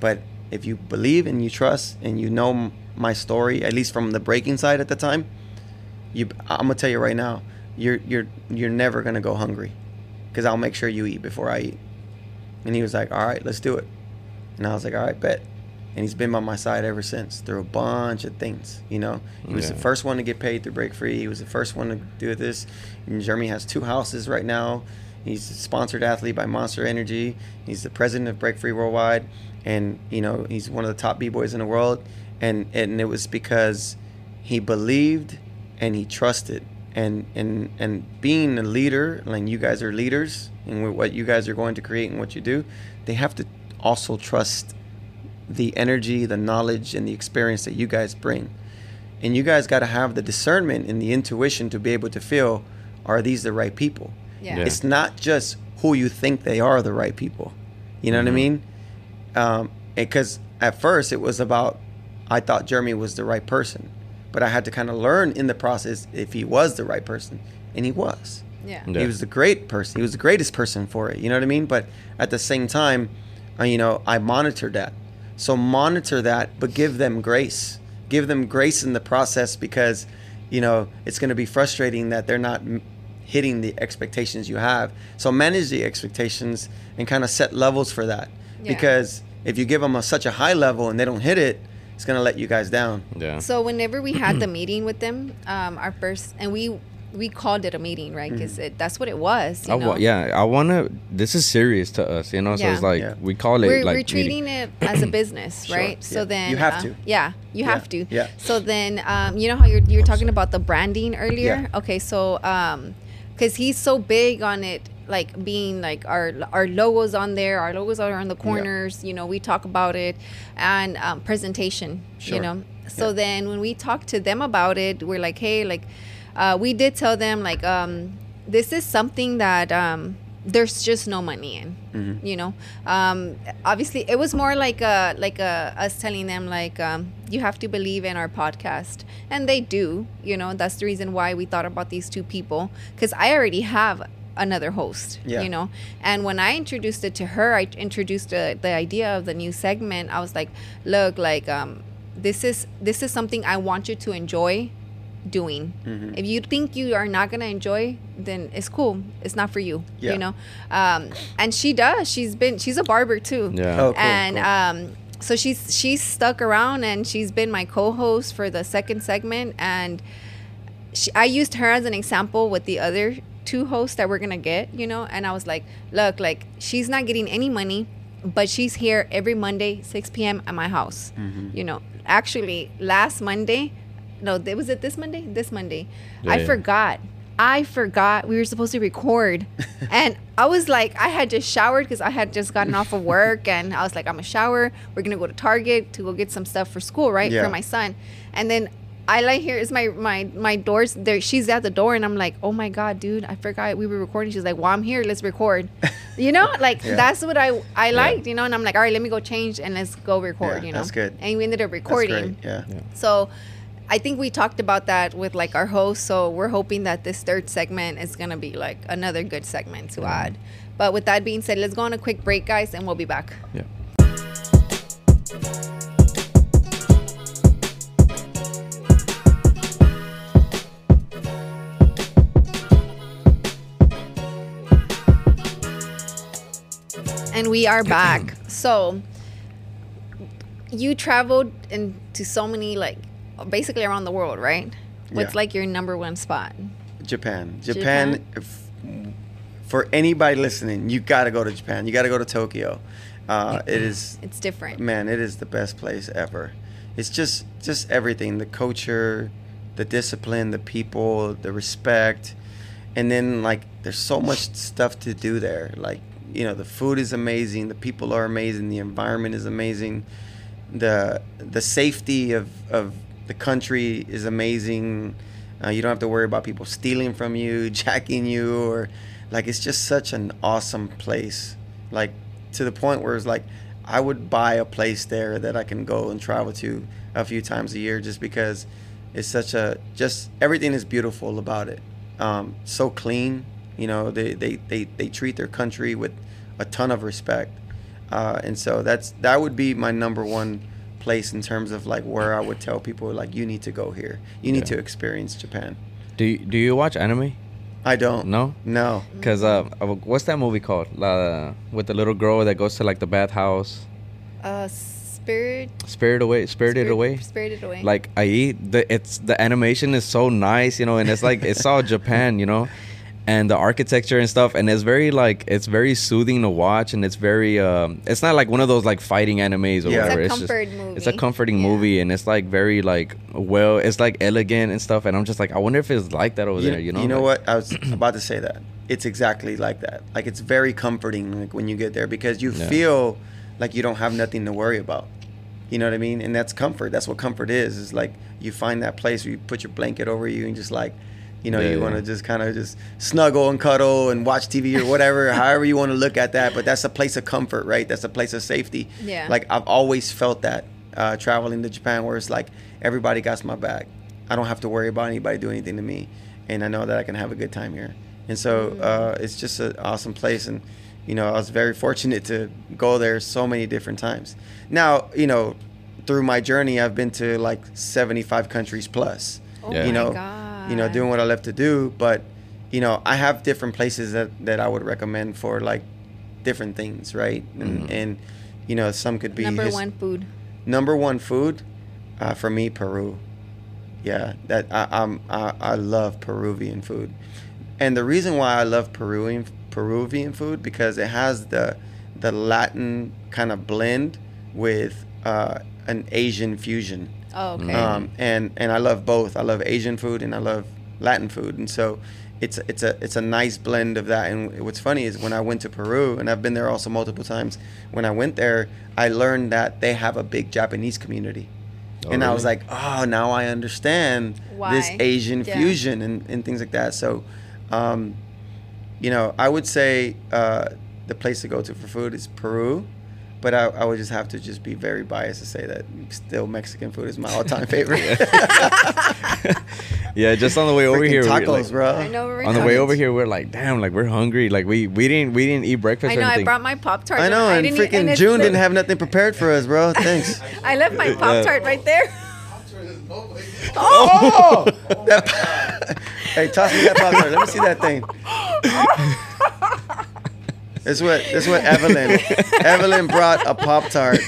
But if you believe and you trust and you know my story, at least from the breaking side at the time, you, I'm gonna tell you right now, you're you're you're never gonna go hungry, because I'll make sure you eat before I eat." And he was like, "All right, let's do it." And I was like, "All right, bet." And he's been by my side ever since through a bunch of things. You know, he was the first one to get paid through Break Free. He was the first one to do this. And Jeremy has two houses right now. He's a sponsored athlete by Monster Energy. He's the president of Break Free Worldwide, and you know he's one of the top b boys in the world. And and it was because he believed and he trusted. And and and being a leader, like you guys are leaders, and what you guys are going to create and what you do, they have to also trust the energy, the knowledge, and the experience that you guys bring. And you guys got to have the discernment and the intuition to be able to feel are these the right people? Yeah. Yeah. It's not just who you think they are the right people. You know what I Mhm. mean? Um, because at first it was about I thought Jeremy was the right person, but I had to kind of learn in the process if he was the right person, and he was. Yeah. Yeah. He was the great person. He was the greatest person for it. You know what I mean? But at the same time, you know, I monitor that. So monitor that, but give them grace. Give them grace in the process because, you know, it's going to be frustrating that they're not hitting the expectations you have. So manage the expectations and kind of set levels for that. Yeah. Because if you give them a, such a high level and they don't hit it, it's going to let you guys down. Yeah. So whenever we had the meeting with them, um, our first, and we we called it a meeting, right? Because Mm-hmm. it that's what it was. You I know? wa- yeah, I want to. This is serious to us, you know. So Yeah. it's like Yeah. we call it We're, like we're treating meeting. it as a business, Sure, right? So yeah. then You have uh, to. Yeah, you Yeah, have to. yeah. So then, um, you know how you're you're talking about the branding earlier? Yeah. Okay, so um, because he's so big on it, like being like our our logos on there, our logos are on the corners. You know, we talk about it, and um, presentation. You know, so Yeah. then when we talk to them about it, we're like, hey, like, uh, we did tell them like, um, this is something that um, there's just no money in. Mm-hmm. You know, um, obviously, it was more like a like a us telling them like, um, you have to believe in our podcast, and they do. You know, that's the reason why we thought about these two people because I already have another host Yeah. you know and when i introduced it to her i introduced the, the idea of the new segment i was like look like um this is this is something i want you to enjoy doing Mm-hmm. if you think you are not going to enjoy then it's cool it's not for you Yeah. you know um and she does she's been she's a barber too Yeah. Oh, cool, and cool. um so she's she's stuck around and she's been my co-host for the second segment and she, I used her as an example with the other two hosts that we're gonna get, you know, and I was like, look, like she's not getting any money, but she's here every Monday, 6 p.m. at my house. Mm-hmm. You know, actually, last Monday, no, it was it this Monday? This Monday, Yeah, I yeah. forgot. I forgot we were supposed to record, and I was like, I had just showered because I had just gotten off of work, and I was like, I'm gonna shower. We're gonna go to Target to go get some stuff for school, right, Yeah. for my son, and then I like here is my my my doors there. She's at the door, and I'm like, oh my god, dude, I forgot we were recording. She's like, well, I'm here. Let's record. You know, like Yeah. that's what I I liked. You know, and I'm like, all right, let me go change and let's go record. Yeah, you know, that's good. And we ended up That's recording. Yeah. So I think we talked about that with like our host. So we're hoping that this third segment is gonna be like another good segment to add. But with that being said, let's go on a quick break, guys, and we'll be back. Yeah. And we are back. so you traveled into so many like basically around the world, right? What's Yeah. like your number one spot? Japan. Japan. If, for anybody listening, you got to go to Japan. You got to go to Tokyo. Uh, it is It's different. man, it is the best place ever. It's just just everything, the culture, the discipline, the people, the respect. And then like there's so much stuff to do there. Like, you know, the food is amazing, the people are amazing, the environment is amazing. The the safety of of the country is amazing. Uh, you don't have to worry about people stealing from you, jacking you, or like it's just such an awesome place. Like to the point where it's like I would buy a place there that I can go and travel to a few times a year just because it's such a just everything is beautiful about it. Um, so clean, you know. They, they they they treat their country with a ton of respect, uh, and so that's that would be my number one place in terms of like where I would tell people like you need to go here. You need Yeah. to experience Japan. Do you, do you watch anime? I don't. No. No. Cause uh, uh, what's that movie called? Uh, with the little girl that goes to like the bathhouse. Uh, spirit. Spirit away, spirited Spirit- away. Spirited away. Like I the it's the animation is so nice, you know, and it's like it's all Japan, you know, and the architecture and stuff and it's very like it's very soothing to watch and it's very um it's not like one of those like fighting animes or Yeah. whatever It's a it's just comfort it's a comforting Yeah. movie and it's like very like well it's like elegant and stuff and i'm just like i wonder if it's like that over there you know You know Like- what? I was about to say that. It's exactly like that. Like it's very comforting like when you get there because you Yeah. feel like you don't have nothing to worry about. You know what I mean? And that's comfort. That's what comfort is. Is like you find that place where you put your blanket over you and just like, you know, Yeah, you yeah. want to just kind of just snuggle and cuddle and watch TV or whatever, however you want to look at that. But that's a place of comfort, right? That's a place of safety. Yeah. Like I've always felt that uh, traveling to Japan, where it's like everybody got my back. I don't have to worry about anybody doing anything to me, and I know that I can have a good time here. And so uh, it's just an awesome place, and you know I was very fortunate to go there so many different times. Now you know through my journey I've been to like 75 countries plus. Oh Yeah. You my know, God. You know doing what I love to do, but you know I have different places that that I would recommend for like different things, right? And, and you know some could be number his- one food. number one food uh, for me peru yeah that I, I'm, I, I love peruvian food and the reason why i love peruvian peruvian food because it has the the latin kind of blend with uh, an asian fusion Oh, okay. um, and and I love both. I love Asian food and I love Latin food, and so it's it's a it's a nice blend of that. And what's funny is when I went to Peru, and I've been there also multiple times. When I went there, I learned that they have a big Japanese community, Oh, and I was like, oh, now I understand this Asian Yeah. fusion and, and things like that. So, um, you know, I would say uh, the place to go to for food is Peru. But I, I would just have to just be very biased to say that still Mexican food is my all-time favorite. yeah just on the way over Freaking here we, tacos, like, bro. I know we're on the way over here we're like damn like we're hungry like we we didn't we didn't eat breakfast I or know. I brought my pop tart. I know, and freaking June didn't have nothing prepared for us, bro. Thanks. I left my pop tart right there. Pop Tart is both. Oh, that, hey, toss me that pop tart. Let me see that thing. This is what this is what Evelin. Evelin brought a pop tart.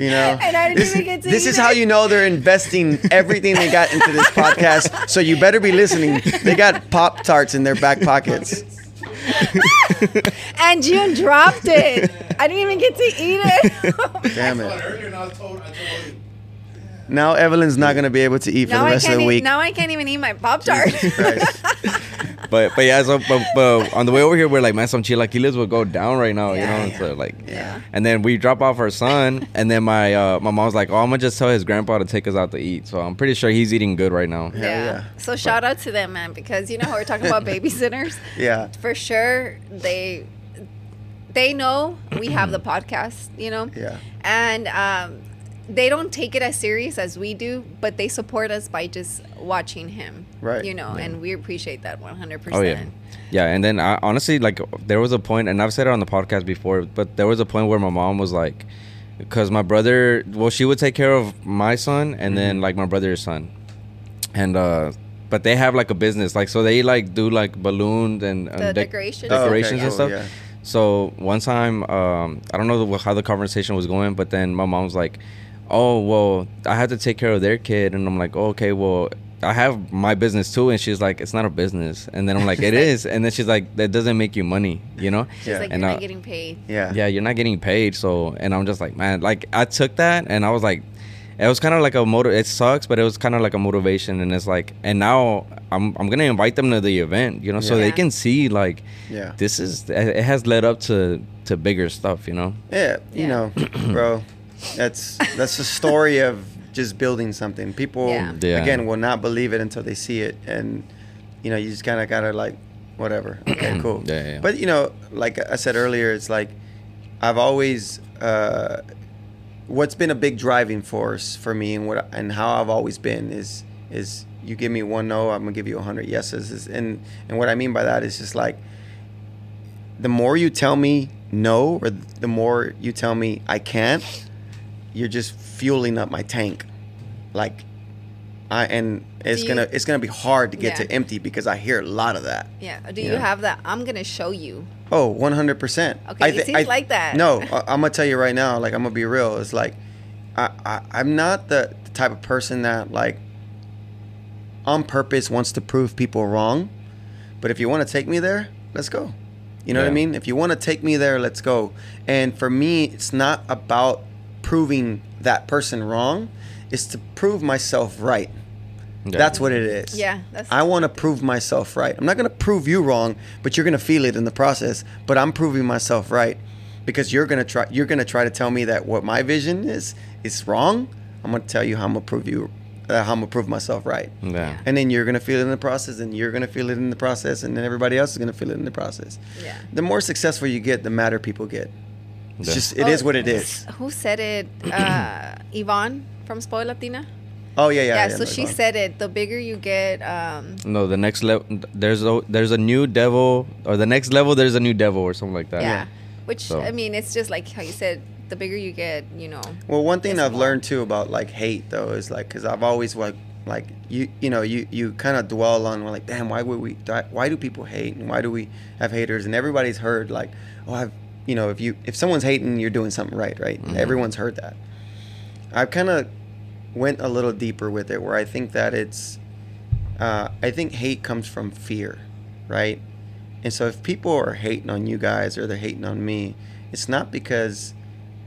You know, And I didn't this, even get to this eat is how you know they're investing everything they got into this podcast. So you better be listening. They got pop tarts in their back pockets. And June dropped it. I didn't even get to eat it. Damn Well, it! Now Evelin's not gonna be able to eat for now the rest of the week. now I can't even eat my pop tart. But but yeah so but, but on the way over here we're like man some chilaquiles will go down right now Yeah. you know so like Yeah. and then we drop off our son and then my uh my mom's like oh i'm gonna just tell his grandpa to take us out to eat so i'm pretty sure he's eating good right now Hell yeah. So shout out to them, man, because you know how we're talking about babysitters. Yeah. For sure, they they know we have the podcast, you know, Yeah. and um, they don't take it as serious as we do, but they support us by just watching him, Right. You know, and we appreciate that 100%. Oh, yeah. Yeah. And then I, honestly, like there was a point, and I've said it on the podcast before, but there was a point where my mom was like, because my brother, well, she would take care of my son, and then Mm-hmm. like my brother's son, and uh, but they have like a business, like so they like do like balloons and, and The dec- decorations. Oh, okay, decorations and cool, stuff. yeah. So one time, um, I don't know the, how the conversation was going, but then my mom was like, "Oh, well, I have to take care of their kid," and I'm like, oh, "Okay, well." I have my business too, and she's like, "It's not a business," and then I'm like, "It is," and then she's like, "That doesn't make you money, you know?" She's Yeah. like, And, you're uh, not getting paid. Yeah. yeah, you're not getting paid. So, and I'm just like, man, like I took that and I was like, it was kind of like a motive. It sucks, but it was kind of like a motivation. And it's like, and now I'm I'm gonna invite them to the event, you know, so they can see like, Yeah. this is it has led up to to bigger stuff, you know. Yeah, you Yeah. know, bro, that's that's the story of just building something. People Yeah. Yeah. again will not believe it until they see it, and you know, you just kind of gotta like, whatever. Okay, cool. Yeah, yeah. But you know, like I said earlier, it's like I've always uh, what's been a big driving force for me, and what and how I've always been is is you give me one no, I'm gonna give you a hundred yeses, and and what I mean by that is just like the more you tell me no or the more you tell me I can't, you're just fueling up my tank. Like I and it's Do gonna it's gonna be hard to get Yeah. to empty because I hear a lot of that. Yeah. Do Yeah. you have that? I'm gonna show you. Oh, 100%. Okay, it seems like that. No, I, I'm going to tell you right now, like, I'm going to be real. It's like, I, I, I'm not the, the type of person that, like, on purpose wants to prove people wrong. But if you want to take me there, let's go. You know what I mean? If you want to take me there, let's go. And for me, it's not about proving that person wrong. It's to prove myself right. Yeah. That's what it is. Yeah, that's- I want to prove myself right. I'm not going to prove you wrong, but you're going to feel it in the process. But I'm proving myself right because you're going to try. You're going to try to tell me that what my vision is is wrong. I'm going to tell you how I'm going to prove you. Uh, how I'm gonna prove myself right. Yeah. And then you're gonna feel it in the process, and you're gonna feel it in the process, and then everybody else is gonna feel it in the process. Yeah. The more successful you get, the madder people get. It's Yeah. just it is Oh, what it is. Who said it? Uh, Yvonne from Spoil Latina. Oh yeah, yeah. Yeah, yeah so no, she go on. said it. The bigger you get, um, No, the next level. There's a there's a new devil, or the next level there's a new devil, or something like that. yeah. Which So- I mean, it's just like how you said. The bigger you get, you know. Well, one thing I've more. learned too about like hate though is like because I've always like like you you know you you kind of dwell on like damn why would we why do people hate and why do we have haters and everybody's heard like oh I've you know if you if someone's hating you're doing something right right Mhm. everyone's heard that I've kind of went a little deeper with it where I think that it's uh, I think hate comes from fear right and so if people are hating on you guys or they're hating on me it's not because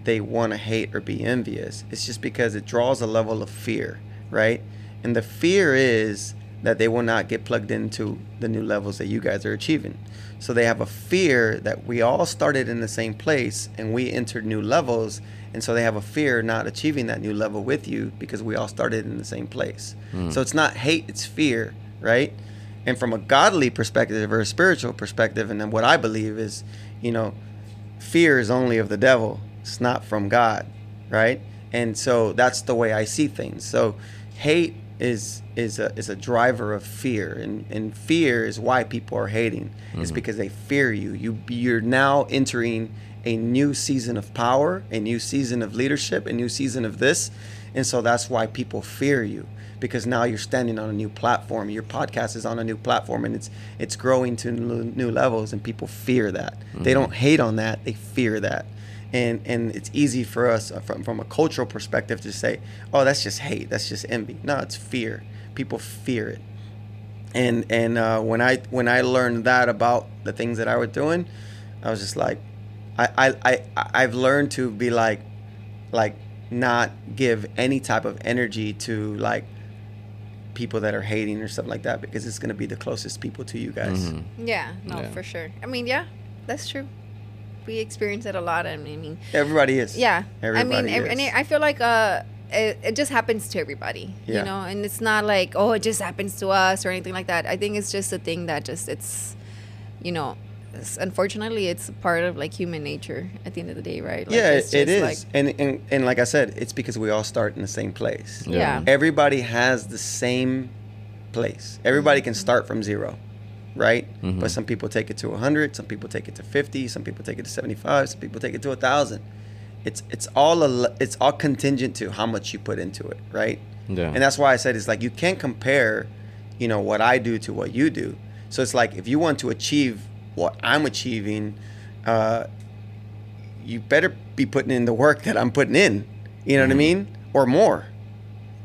they want to hate or be envious. It's just because it draws a level of fear, right? And the fear is that they will not get plugged into the new levels that you guys are achieving. So they have a fear that we all started in the same place and we entered new levels. And so they have a fear not achieving that new level with you because we all started in the same place. Hmm. So it's not hate, it's fear, right? And from a godly perspective or a spiritual perspective, and then what I believe is, you know, fear is only of the devil. It's not from God, right? And so that's the way I see things. So hate is is a is a driver of fear, and and fear is why people are hating. It's mm-hmm. because they fear you. You you're now entering a new season of power, a new season of leadership, a new season of this, and so that's why people fear you because now you're standing on a new platform. Your podcast is on a new platform, and it's it's growing to new new levels, and people fear that. They mm-hmm. don't hate on that; they fear that. And and it's easy for us uh, from from a cultural perspective to say, "Oh, that's just hate. That's just envy." No, it's fear. People fear it. And and uh, when I when I learned that about the things that I was doing, I was just like, I I, I I've learned to be like, like not give any type of energy to like people that are hating or stuff like that because it's gonna be the closest people to you guys. Mhm. Yeah, no, Yeah. for sure. I mean, yeah, that's true. We experience it a lot. And I mean, Everybody is. yeah. Everybody I mean, ev- is. and I feel like uh, it, it just happens to everybody. Yeah. You know, and it's not like oh, it just happens to us or anything like that. I think it's just a thing that just it's, you know, it's, unfortunately, it's part of like human nature at the end of the day, right? Like, yeah, it's it just, is. Like, and, and and like I said, it's because we all start in the same place. Yeah. yeah. Everybody has the same place. Everybody can start from zero, right? Mhm. But some people take it to 100, some people take it to 50, some people take it to 75, some people take it to 1000. It's it's all a, it's all contingent to how much you put into it, right? Yeah. And that's why I said it's like you can't compare, you know, what I do to what you do. So it's like if you want to achieve what I'm achieving, uh, you better be putting in the work that I'm putting in. You know what I mean? Or more.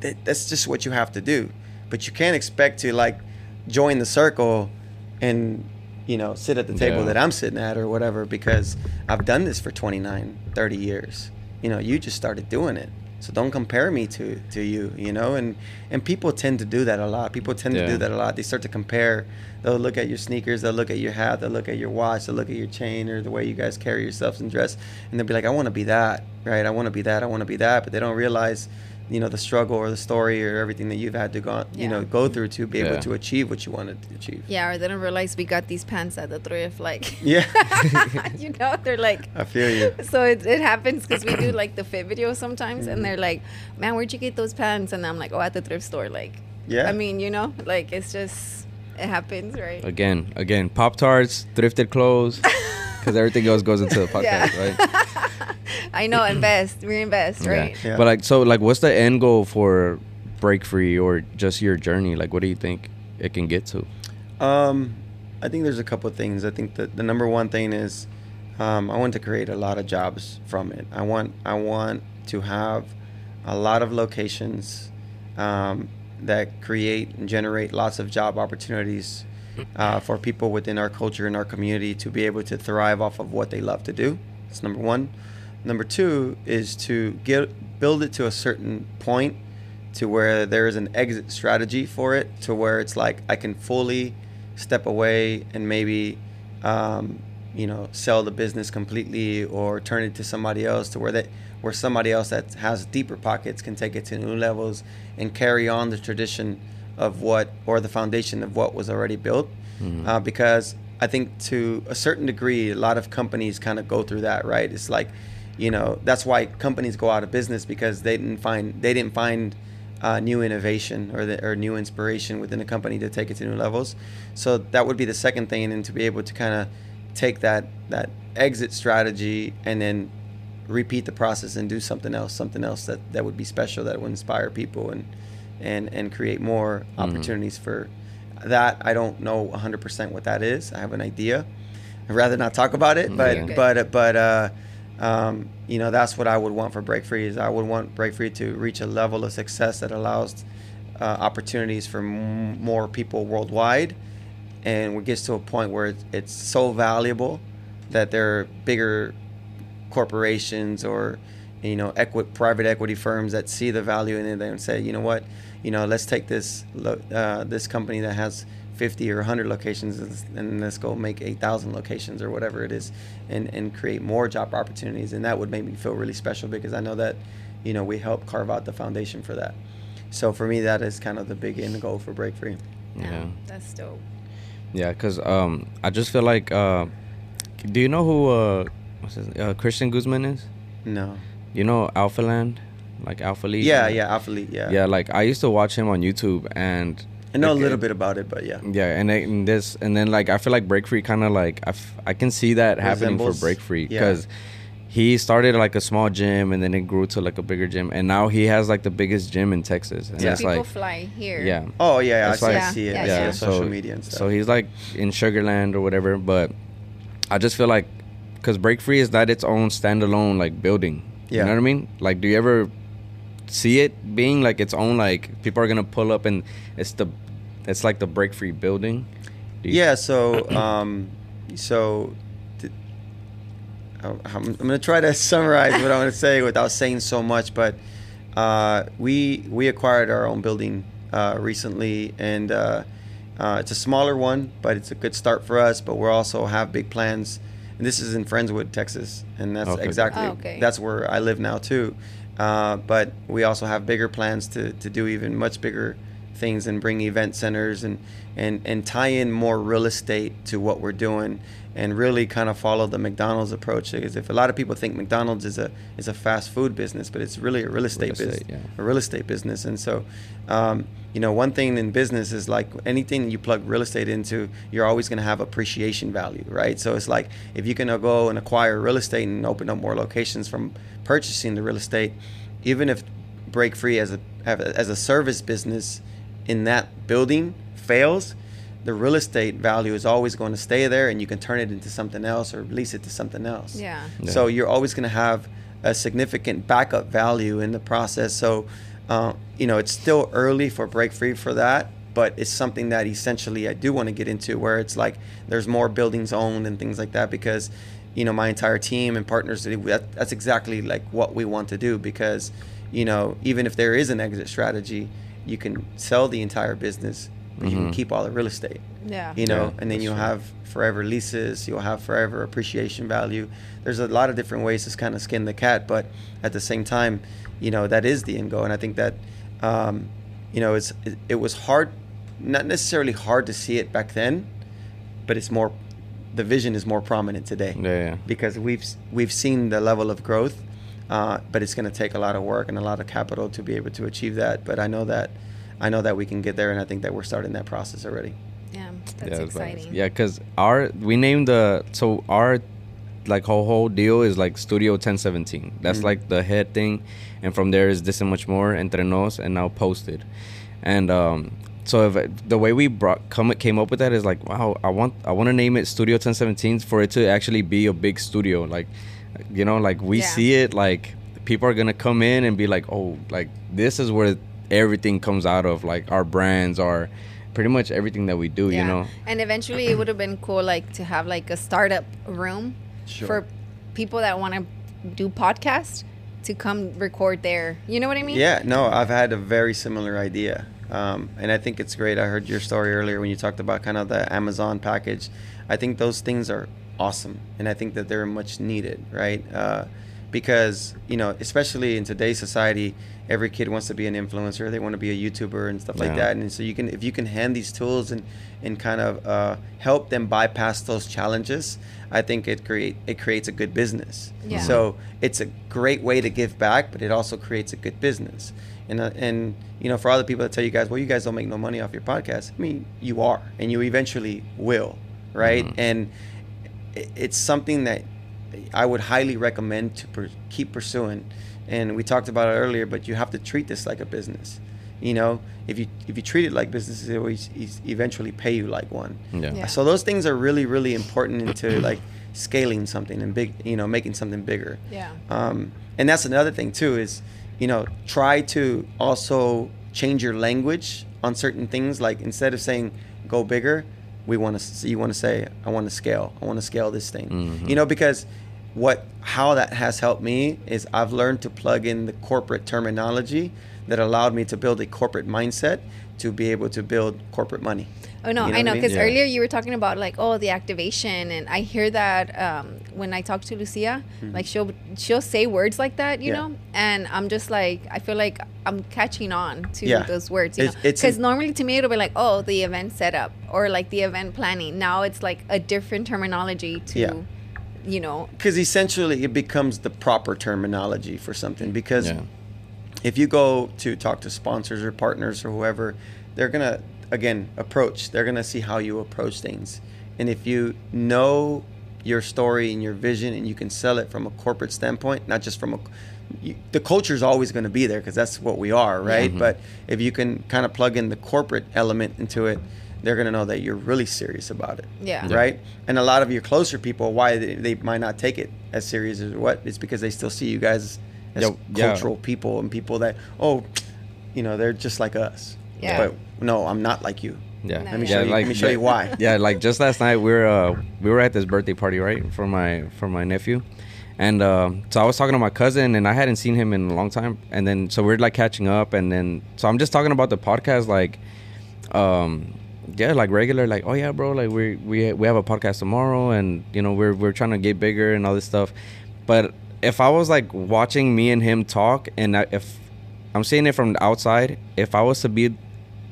That, that's just what you have to do. But you can't expect to like join the circle and you know sit at the table Yeah. that I'm sitting at or whatever because I've done this for 29, 30 years. You know, you just started doing it. So don't compare me to to you, you know? And and people tend to do that a lot. People tend to do that a lot. They start to compare. They'll look at your sneakers, they'll look at your hat, they'll look at your watch, they'll look at your chain or the way you guys carry yourselves and dress and they'll be like, I want to be that, right? I want to be that. I want to be that, but they don't realize you know the struggle or the story or everything that you've had to go you know go through to be able Yeah. to achieve what you wanted to achieve Yeah, or they don't realize we got these pants at the thrift. Like, Yeah. you know, they're like, i feel you so it, it happens because we do like the fit video sometimes, and mm-hmm. they're like, "Man, where'd you get those pants?" And I'm like, "Oh, at the thrift store." Like, Yeah. I mean, you know, like it's just it happens, right? Again, again, Pop Tarts, thrifted clothes, because everything else goes into the podcast, Yeah. right? I know, invest, reinvest, right? Yeah. But like, so like, what's the end goal for Break Free or just your journey? Like, what do you think it can get to? Um, I think there's a couple of things. I think that the number one thing is um, I want to create a lot of jobs from it. I want I want to have a lot of locations um, that create and generate lots of job opportunities uh, for people within our culture and our community to be able to thrive off of what they love to do. That's number one. Number two is to get build it to a certain point to where there is an exit strategy for it, to where it's like I can fully step away and maybe um, you know sell the business completely or turn it to somebody else to where that where somebody else that has deeper pockets can take it to new levels and carry on the tradition of what or the foundation of what was already built Mm-hmm. uh, because I think to a certain degree a lot of companies kind of go through that right it's like you know that's why companies go out of business because they didn't find they didn't find uh, new innovation or the, or new inspiration within the company to take it to new levels. So that would be the second thing, and to be able to kind of take that that exit strategy and then repeat the process and do something else, something else that, that would be special that would inspire people and and and create more opportunities for that. I don't know 100% what that is. I have an idea. I'd rather not talk about it, but Okay. but but uh, um, you know that's what I would want for Break Free is I would want Break Free to reach a level of success that allows uh, opportunities for m- more people worldwide, and it gets to a point where it's, it's so valuable that there are bigger corporations or you know equi- private equity firms that see the value in it and say you know what? You know let's take this uh, this company that has 50 or 100 locations and- and let's go make 8,000 locations or whatever it is and, and create more job opportunities and that would make me feel really special because I know that you know we help carve out the foundation for that so for me that is kind of the big end goal for Break Free Yeah. That's dope. Yeah, cause um, I just feel like uh, do you know who uh, what's his, uh, Christian Guzman is? no You know Alphaland, like Alphalete. yeah yeah Alphalete yeah Yeah, like I used to watch him on YouTube, and I know a little it- bit about it but yeah Yeah, and, it- and this, and then like I feel like Break Free kind of like I, f- I can see that happening for Break Free yeah. because he started like a small gym and then it grew to like a bigger gym, and now he has like the biggest gym in Texas, and So it's people like fly here. yeah. oh yeah, yeah I, It's see, like- I see it Yeah, yeah, see yeah. social media and stuff So he's like in Sugar Land or whatever, but I just feel like because Break Free is that its own standalone like building. Yeah. You know what I mean? Like, do you ever see it being like its own like people are gonna pull up and it's the it's like the Break Free building? You- Yeah, so um, so th- I'm, I'm gonna try to summarize what I want to say without saying so much, but uh, we we acquired our own building uh, recently, and uh, uh, it's a smaller one, but it's a good start for us. But we also have big plans, and this is in Friendswood, Texas, and that's Okay. exactly Oh, okay. that's where I live now too. Uh, but we also have bigger plans to, to do even much bigger things and bring event centers and, and, and tie in more real estate to what we're doing and really kind of follow the McDonald's approach. Because if a lot of people think McDonald's is a is a fast food business, but it's really a real estate, estate, business, yeah. a real estate business. And so, um, you know, one thing in business is like anything you plug real estate into, you're always going to have appreciation value, right? So it's like if you can go and acquire real estate and open up more locations from purchasing the real estate, even if break free as a as a service business in that building fails, the real estate value is always going to stay there, and you can turn it into something else or lease it to something else. Yeah. Yeah. So you're always going to have a significant backup value in the process. So, uh, you know, it's still early for break free for that, but it's something that essentially I do want to get into where it's like there's more buildings owned and things like that because, you know, my entire team and partners, that, that's exactly like what we want to do because, you know, even if there is an exit strategy, you can sell the entire business, but you can Mhm. keep all the real estate Yeah. you know, Yeah, and then you'll true. have forever leases, you'll have forever appreciation value. There's a lot of different ways to kind of skin the cat, but at the same time, you know, that is the end goal. And I think that, um, you know, it's, it, it was hard, not necessarily hard to see it back then, but it's more, the vision is more prominent today Yeah, yeah. because we've we've seen the level of growth, uh, but it's going to take a lot of work and a lot of capital to be able to achieve that. But I know that I know that we can get there, and I think that we're starting that process already. Yeah. That's yeah, it's like- exciting. Yeah, because our we named the so our like whole whole deal is like Studio 1017. That's Mhm. like the head thing, and from there is this and much more, entre nos, and now posted, and um. So if, the way we brought come came up with that is like wow I want I want to name it Studio 1017 for it to actually be a big studio like you know like we Yeah. see it like people are gonna come in and be like oh like this is where everything comes out of like our brands our pretty much everything that we do. You know. And eventually, it would have been cool, like to have like a startup room Sure. for people that want to do podcasts to come record there. You know what I mean? Yeah, no, I've had a very similar idea. Um, and I think it's great. I heard your story earlier when you talked about kind of the Amazon package. I think those things are awesome. And I think that they're much needed, right? Uh, because, you know, especially in today's society, every kid wants to be an influencer. They want to be a YouTuber and stuff like that. And so you can, if you can hand these tools and, and kind of uh, help them bypass those challenges, I think it create it creates a good business. Yeah. So it's a great way to give back, but it also creates a good business. And uh, and you know, for all other people that tell you guys, well, you guys don't make no money off your podcast. I mean, you are, and you eventually will, right? Mhm. And it's something that I would highly recommend to per- keep pursuing. And we talked about it earlier, but you have to treat this like a business. You know, if you if you treat it like business, it always es- eventually pay you like one. Yeah. Yeah. So those things are really really important into like scaling something and big, you know, making something bigger. Yeah. Um, and that's another thing too is, you know, try to also change your language on certain things. Like instead of saying go bigger, we want to you want to say I want to scale. I want to scale this thing. Mhm. You know, because what how that has helped me is I've learned to plug in the corporate terminology that allowed me to build a corporate mindset to be able to build corporate money. Oh no, You know I what know I mean? because Yeah. earlier you were talking about like oh the activation, and I hear that um, when I talk to Lucia, like she'll she'll say words like that, you Mm-hmm. Yeah. know, and I'm just like I feel like I'm catching on to Yeah. those words, you It's- know, because normally to me it'll be like oh the event setup or like the event planning. Now it's like a different terminology to, Yeah. you know, Because essentially it becomes the proper terminology for something. Because Yeah. if you go to talk to sponsors or partners or whoever, they're gonna again approach. They're gonna see how you approach things, and if you know your story and your vision, and you can sell it from a corporate standpoint, not just from a you, the culture is always going to be there because that's what we are, right? Mm-hmm. But if you can kind of plug in the corporate element into it, they're going to know that you're really serious about it Yeah. Yeah. right? And a lot of your closer people, why they, they might not take it as serious as what? It's because they still see you guys as Yeah, yeah. cultural people and people that, oh, you know, they're just like us. Yeah. But no, I'm not like you. Yeah. Let Let me Yeah, show you. like- let me show you why. yeah, like just last night we were uh, we were at this birthday party, right, for my for my nephew, and um, so I was talking to my cousin, and I hadn't seen him in a long time, and then so we're like catching up, and then so I'm just talking about the podcast, like, um, yeah, like regular, like oh yeah, bro, like we we we have a podcast tomorrow, and you know we're we're trying to get bigger and all this stuff, but if I was like watching me and him talk, and I, if I'm seeing it from the outside, if I was to be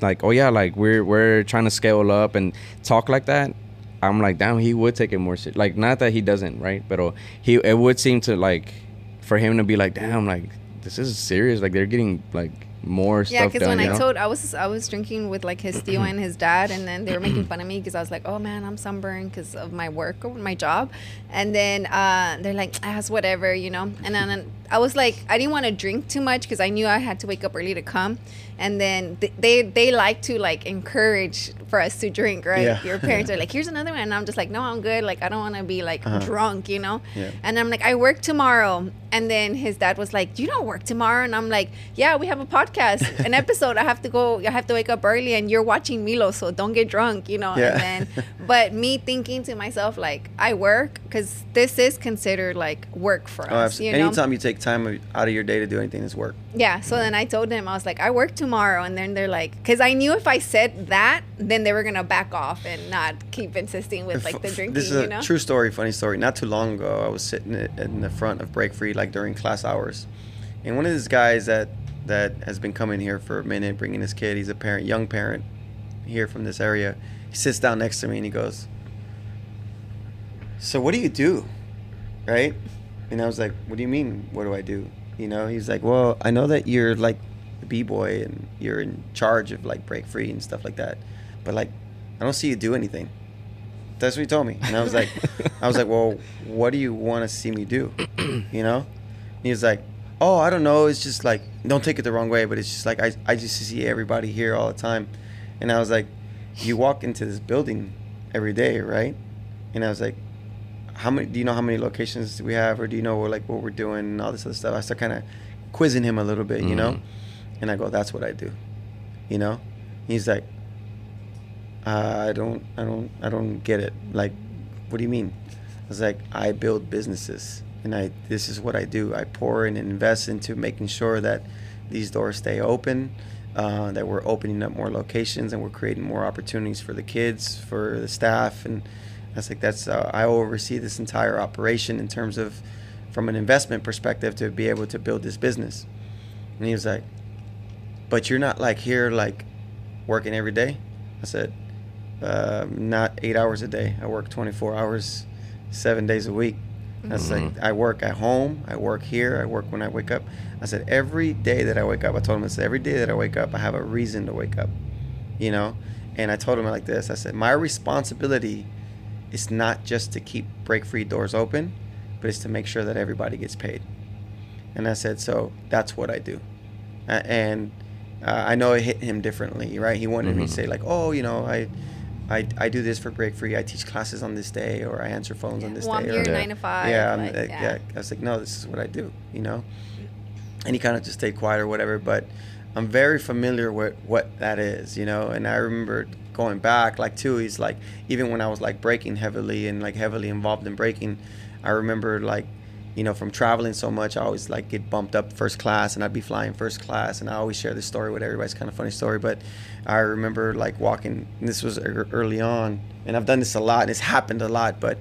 like oh yeah like we're we're trying to scale up and talk like that i'm like damn he would take it more serious like not that he doesn't right but he it would seem to like for him to be like damn like this is serious like they're getting like more Yeah, stuff because when I know? told I was I was drinking with like his tío and his dad, and then they were making fun of me because I was like, "Oh man, I'm sunburned because of my work or my job," and then uh, they're like, "Ass whatever," you know. And then I was like, I didn't want to drink too much because I knew I had to wake up early to come, and then th- they they like to like encourage for us to drink, right? Yeah. Your parents are like, "Here's another one," and I'm just like, "No, I'm good. Like I don't want to be like Uh-huh. drunk, you know." Yeah. And I'm like, I work tomorrow. And then his dad was like, You don't work tomorrow? And I'm like, Yeah, we have a podcast, an episode. I have to go, I have to wake up early and you're watching Milo, so don't get drunk, you know? Yeah. And then, but me thinking to myself, like, I work because this is considered like work for Oh, us, absolutely. you know? Anytime you take time out of your day to do anything, is work. Yeah. So then I told them I was like, I work tomorrow. And then they're like, because I knew if I said that, then they were going to back off and not keep insisting with like the drinking, This is a you know? true story, funny story. Not too long ago, I was sitting in the front of Break Free, like during class hours, and one of these guys that that has been coming here for a minute, bringing his kid. He's a parent, young parent, here from this area. He sits down next to me and he goes, "So what do you do?" Right? And I was like, "What do you mean? What do I do?" You know? He's like, "Well, I know that you're like a b-boy and you're in charge of like Break Free and stuff like that, but like, I don't see you do anything." That's what he told me, and I was like, I was like, well, what do you want to see me do? You know? He was like, oh, I don't know. It's just like, don't take it the wrong way, but it's just like I, I just see everybody here all the time, and I was like, you walk into this building every day, right? And I was like, how many? Do you know how many locations we have, or do you know like what we're doing and all this other stuff? I start kind of quizzing him a little bit, you know, Mhm. and I go, that's what I do, you know. He's like, uh, I don't, I don't, I don't get it. Like, what do you mean? I was like, I build businesses, and I this is what I do. I pour and invest into making sure that these doors stay open, uh, that we're opening up more locations, and we're creating more opportunities for the kids, for the staff, and I was like, that's uh, I oversee this entire operation in terms of, from an investment perspective, to be able to build this business. And he was like, but you're not like here like working every day. I said, um, not eight hours a day. I work 24 hours, seven days a week. That's like I work at home. I work here. I work when I wake up. I said every day that I wake up. I told him I said every day that I wake up, I have a reason to wake up. You know, and I told him like this. I said my responsibility is not just to keep break free doors open, but it's to make sure that everybody gets paid. And I said so. That's what I do. Uh, and uh, I know it hit him differently, right? He wanted me to Mhm. say like, oh, you know, I. I, I do this for break free. I teach classes on this day, or I answer phones on this well, I'm day. here or, Yeah. nine to five. yeah, I'm, like, uh, yeah. I was like, no, this is what I do, you know. And he kind of just stayed quiet or whatever. But I'm very familiar with what that is, you know. And I remember going back, like too. He's like, even when I was like breaking heavily and like heavily involved in breaking, I remember like, you know, from traveling so much, I always like get bumped up first class, and I'd be flying first class, and I always share this story with everybody. It's kind of funny story, but I remember like walking. This was early on, and I've done this a lot, and it's happened a lot. But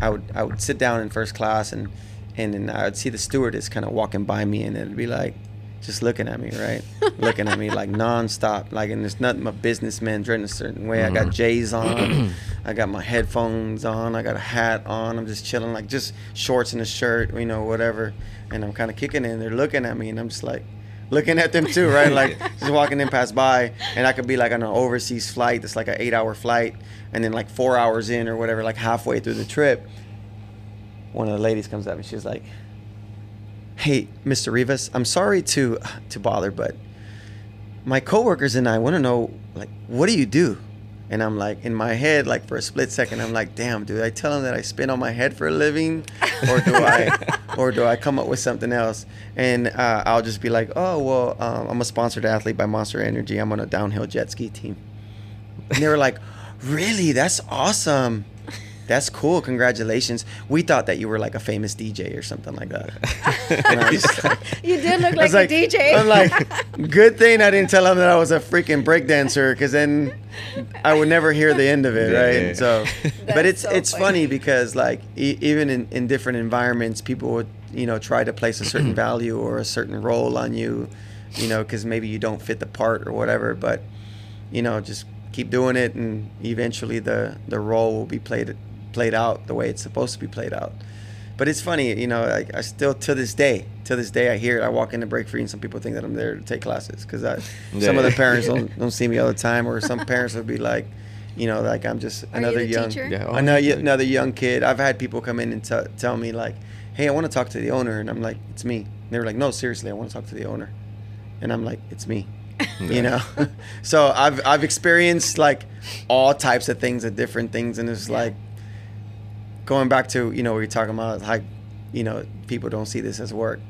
I would I would sit down in first class, and and then I would see the stewardess kind of walking by me, and it'd be like, just looking at me, right? looking at me like nonstop, like, and it's nothing. My businessman dressed in a certain way. I got Mhm. J's on, I got my headphones on, I got a hat on. I'm just chilling, like just shorts and a shirt, you know, whatever. And I'm kind of kicking it, and they're looking at me, and I'm just like looking at them too, right? Like just walking them past by, and I could be like on an overseas flight that's like an eight-hour flight, and then like four hours in or whatever, like halfway through the trip, one of the ladies comes up and she's like, "Hey, Mr. Rivas, I'm sorry to to bother, but my coworkers and I want to know like what do you do?" And I'm like in my head, like for a split second, I'm like, "Damn, dude! I tell them that I spin on my head for a living, or do I, or do I come up with something else?" And uh, I'll just be like, "Oh, well, um, I'm a sponsored athlete by Monster Energy. I'm on a downhill jet ski team." And they were like, "Really? That's awesome." That's cool. Congratulations. We thought that you were like a famous DJ or something like that. And I'm just like, You did look I was like, a DJ. I'm like, good thing I didn't tell him that I was a freaking breakdancer, because then I would never hear the end of it, Yeah, right? yeah. So, but it's so it's funny. funny because like e- even in, in different environments, people would you know try to place a certain value or a certain role on you, you know, because maybe you don't fit the part or whatever. But you know, just keep doing it, and eventually the the role will be played played out the way it's supposed to be played out. But it's funny, you know. I, I still to this day, to this day, I hear it. I walk into break free, and some people think that I'm there to take classes because some of the parents don't don't see me all the time, or some parents would be like, you know, like I'm just Are another the young, teacher? Yeah. Oh, another, like- another young kid. I've had people come in and t- tell me like, "Hey, I want to talk to the owner," and I'm like, "It's me." And they were like, "No, seriously, I want to talk to the owner," and I'm like, "It's me." you know so i've i've experienced like all types of things and different things and it's like going back to you know we are talking about how you know people don't see this as work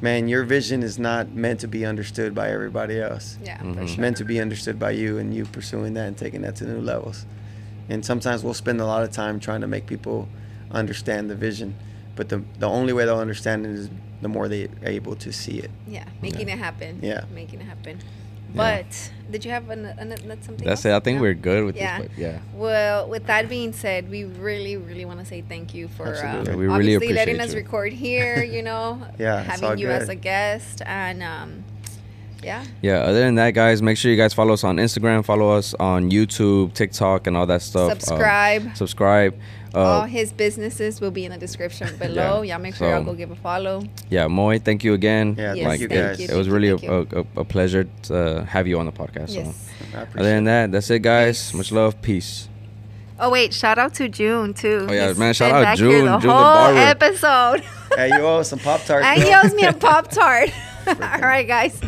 man your vision is not meant to be understood by everybody else yeah, for Mhm. it's sure. meant to be understood by you and you pursuing that and taking that to new levels and sometimes we'll spend a lot of time trying to make people understand the vision but the the only way they'll understand it is the more they're able to see it Yeah, making it happen. Yeah. making it happen. Yeah. But did you have an, an, an, something? That's else? it. I think No? we're good with Yeah. this. But yeah. Well, with that being said, we really, really want to say thank you for um. Yeah, we really obviously letting appreciate us record here. You know, Yeah, having you as a guest, and um, yeah, Yeah. Other than that, guys, make sure you guys follow us on Instagram, follow us on YouTube, TikTok, and all that stuff. Um, subscribe. Subscribe. All Uh, his businesses will be in the description below. Yeah, Y'all make sure y'all go give a follow. yeah, Moy, thank you again. Yeah, Yes, thank you guys you, It was thank you, really a, a, a pleasure to uh, have you on the podcast. Yes. So. I Other than that, that's it, guys. Peace. Much love. Peace. Oh wait, shout out to June too. Oh, yeah, He's man, shout out back here June, the June the whole barber. episode. Hey, you owe us some Pop Tarts. and he owes me a pop tart. All right, guys.